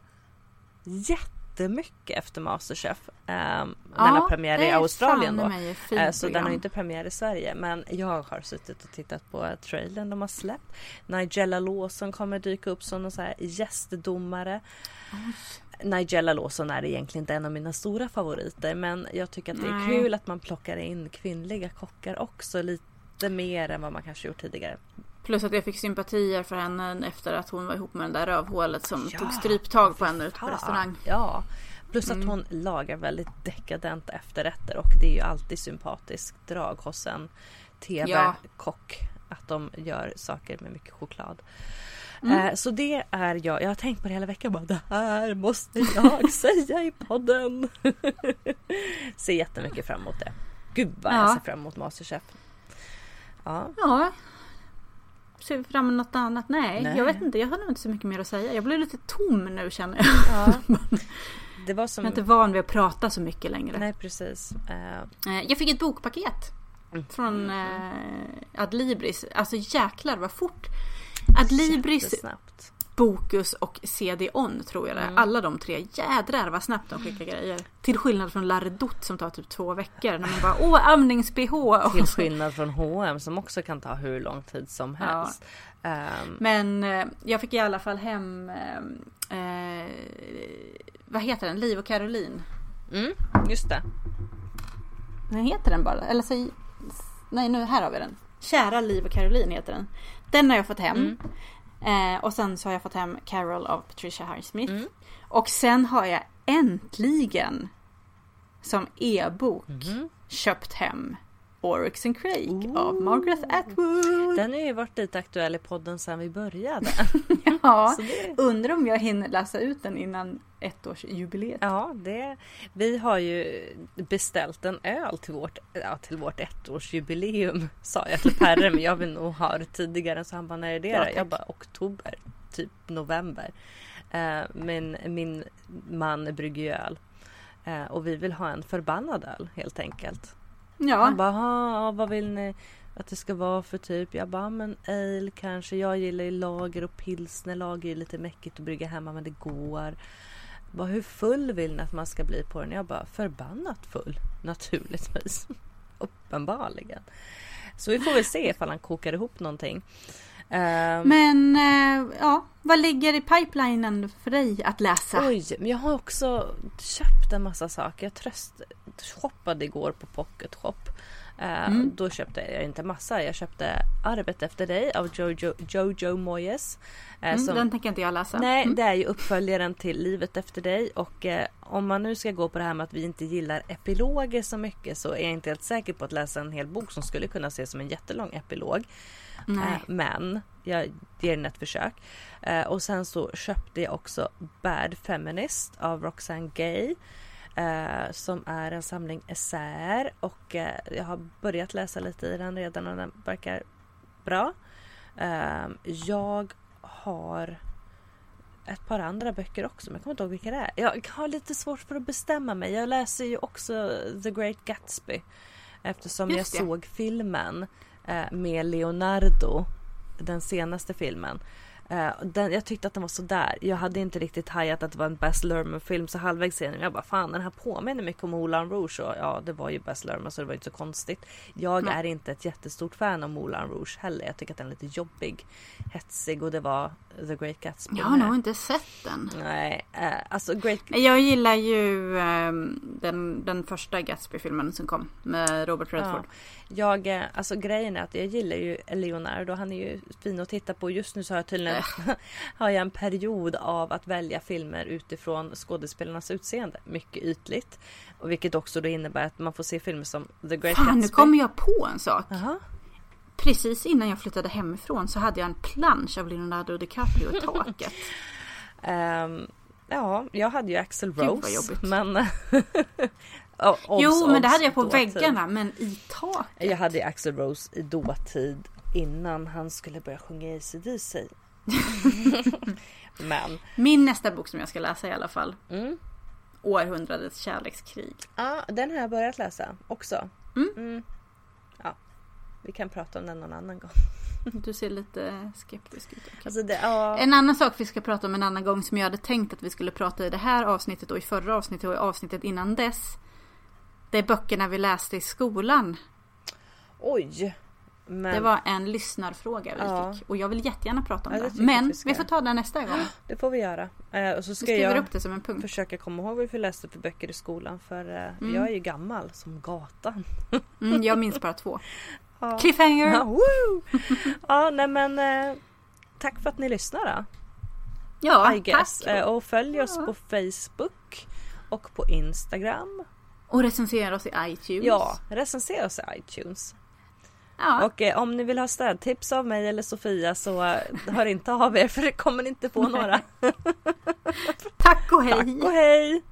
jätte jättemycket efter Masterchef. Um, ja, den har premiär i Australien då. Uh, så den har inte premiär i Sverige. Men jag har suttit och tittat på trailern de har släppt. Nigella Lawson kommer dyka upp som någon så här gästdomare. Oj. Nigella Lawson är egentligen inte en av mina stora favoriter men jag tycker att det är Nej. kul att man plockar in kvinnliga kockar också lite mer än vad man kanske gjort tidigare. Plus att jag fick sympatier för henne efter att hon var ihop med den där rövhålet som ja, tog stryptag på henne ute på restaurang. Ja, plus att mm. hon lagar väldigt dekadenta efterrätter och det är ju alltid sympatiskt drag hos en tv-kock. Ja. Att de gör saker med mycket choklad. Mm. Eh, så det är jag. Jag har tänkt på det hela veckan. Bara, det här måste jag säga i podden. ser jättemycket fram emot det. Gud vad ja. jag ser fram emot Masterchef. Ja. ja, ser vi fram emot något annat? Nej, Nej, jag vet inte. Jag har nog inte så mycket mer att säga. Jag blir lite tom nu känner jag. Ja. Det var som... Jag är inte van vid att prata så mycket längre. Nej, precis. Uh... Jag fick ett bokpaket. Från eh, Adlibris. Alltså jäklar vad fort. Adlibris. Bokus och CD-ON tror jag det är. Alla de tre. Jädrar vad snabbt de skickar grejer. Till skillnad från Lardot som tar typ två veckor. När man bara åh amnings-bh. Till skillnad från H&M som också kan ta hur lång tid som Ja. helst. Ehm, Men eh, jag fick i alla fall hem eh, eh, Vad heter den? Liv och Caroline. mm, just det. Den heter den bara? Eller så, nej nu här har vi den. Kära Liv och Caroline heter den. Den har jag fått hem. Eh, och sen så har jag fått hem Carol av Patricia Highsmith. Mm. Och sen har jag äntligen som e-bok Mhm. köpt hem Oryx and Crake av Margaret Atwood. Den har ju varit lite aktuell i podden sedan vi började. Ja, det- undrar om jag hinner läsa ut den innan ettårsjubileet. Ja, det, vi har ju beställt en öl till vårt, ja, till vårt ettårsjubileum sa jag till Perre men jag vill nog ha det tidigare så han bara när är det Ja. Jag bara oktober, typ november. Eh, men min man brygger ju öl. Eh, och vi vill ha en förbannad öl helt enkelt. Ja, Han bara, "Ha, vad vill ni att det ska vara för typ? Jag bara, men ale kanske. Jag gillar ju lager och pilsner. Lager är lite mäckigt att brygga hemma men det går. Jag Bara, hur full vill ni att man ska bli på den? Jag bara, förbannat full. Naturligtvis. Uppenbarligen. Så vi får väl se ifall han kokar ihop någonting. Ehm, men eh, ja, vad ligger i pipelinen för dig att läsa? Oj, men jag har också köpt en massa saker. Jag tröst shoppade igår på Pocket Shop. Eh, Mm. Då köpte jag inte massa. Jag köpte Arvet efter dig av Jojo, Jojo Moyes. Eh, Mm, som- Den tänker inte jag läsa. Nej, Mm. det är ju uppföljaren till Livet efter dig och eh, om man nu ska gå på det här med att vi inte gillar epiloger så mycket så är jag inte helt säker på att läsa en hel bok som skulle kunna ses som en jättelång epilog. Men jag ger den ett försök. Och sen så köpte jag också Bad Feminist av Roxane Gay. Eh, som är en samling essäer och eh, jag har börjat läsa lite i den redan och den verkar bra. Eh, jag har ett par andra böcker också men jag kommer inte ihåg vilka det är. Jag har lite svårt för att bestämma mig. Jag läser ju också The Great Gatsby. Eftersom jag såg filmen eh, med Leonardo. Den senaste filmen. Eh, den, jag tyckte att den var sådär. Jag hade inte riktigt hajat att det var en Baz Luhrmann film så halvvägs in. Jag bara fan den här påminner mycket om Moulin Rouge. Och ja det var ju Baz Luhrmann så det var inte så konstigt. Jag Nej. är inte ett jättestort fan av Moulin Rouge heller. Jag tycker att den är lite jobbig. Hetsig och det var The Great Gatsby. Jag har nog inte sett den. Nej, eh, alltså Great... Jag gillar ju ehm, den, den första Gatsby-filmen som kom med Robert Redford. Jag, eh, alltså grejen är att jag gillar ju Leonardo. Han är ju fin att titta på. Just nu så har jag tydligen har jag en period av att välja filmer utifrån skådespelarnas utseende. Mycket ytligt. Och vilket också då innebär att man får se filmer som The Great Fan, nu Gatsby. kommer jag på en sak. Jaha. Precis innan jag flyttade hemifrån så hade jag en plansch av Leonardo DiCaprio i taket. Ehm, ja, jag hade ju Axel Rose. Men... oh, obs, jo, men det hade jag på dåtid. väggarna, men i taket. Jag hade Axel Rose i dåtid innan han skulle börja sjunga ACDC. Men Min nästa bok som jag ska läsa i alla fall. Mm. Århundradets kärlekskrig. ja, den har jag börjat läsa också. Mm. Ja, vi kan prata om den någon annan gång. Du ser lite skeptisk ut. Alltså det, ja, En annan sak vi ska prata om en annan gång som jag hade tänkt att vi skulle prata i det här avsnittet och i förra avsnittet och i avsnittet innan dess. Det är böckerna vi läste i skolan. oj. Men Det var en lyssnarfråga vi Ja. fick. Och jag vill jättegärna prata om Ja, det Men vi vi får ta det nästa gång. det får vi göra. Eh, och så ska jag upp det som en punkt. försöka komma ihåg vad vi läste för böcker i skolan. För eh, Mm. jag är ju gammal som gatan. Mm, jag minns bara två. Ja. Cliffhanger! Ja, ja nej men eh, tack för att ni lyssnar då. Ja, tack. Eh, och följ oss på Facebook och på Instagram. Och recensera oss i iTunes. Ja, recensera oss i iTunes. Ja. Och eh, om ni vill ha städtips av mig eller Sofia så hör inte av er för det kommer ni inte få några. Tack och hej! Tack och hej!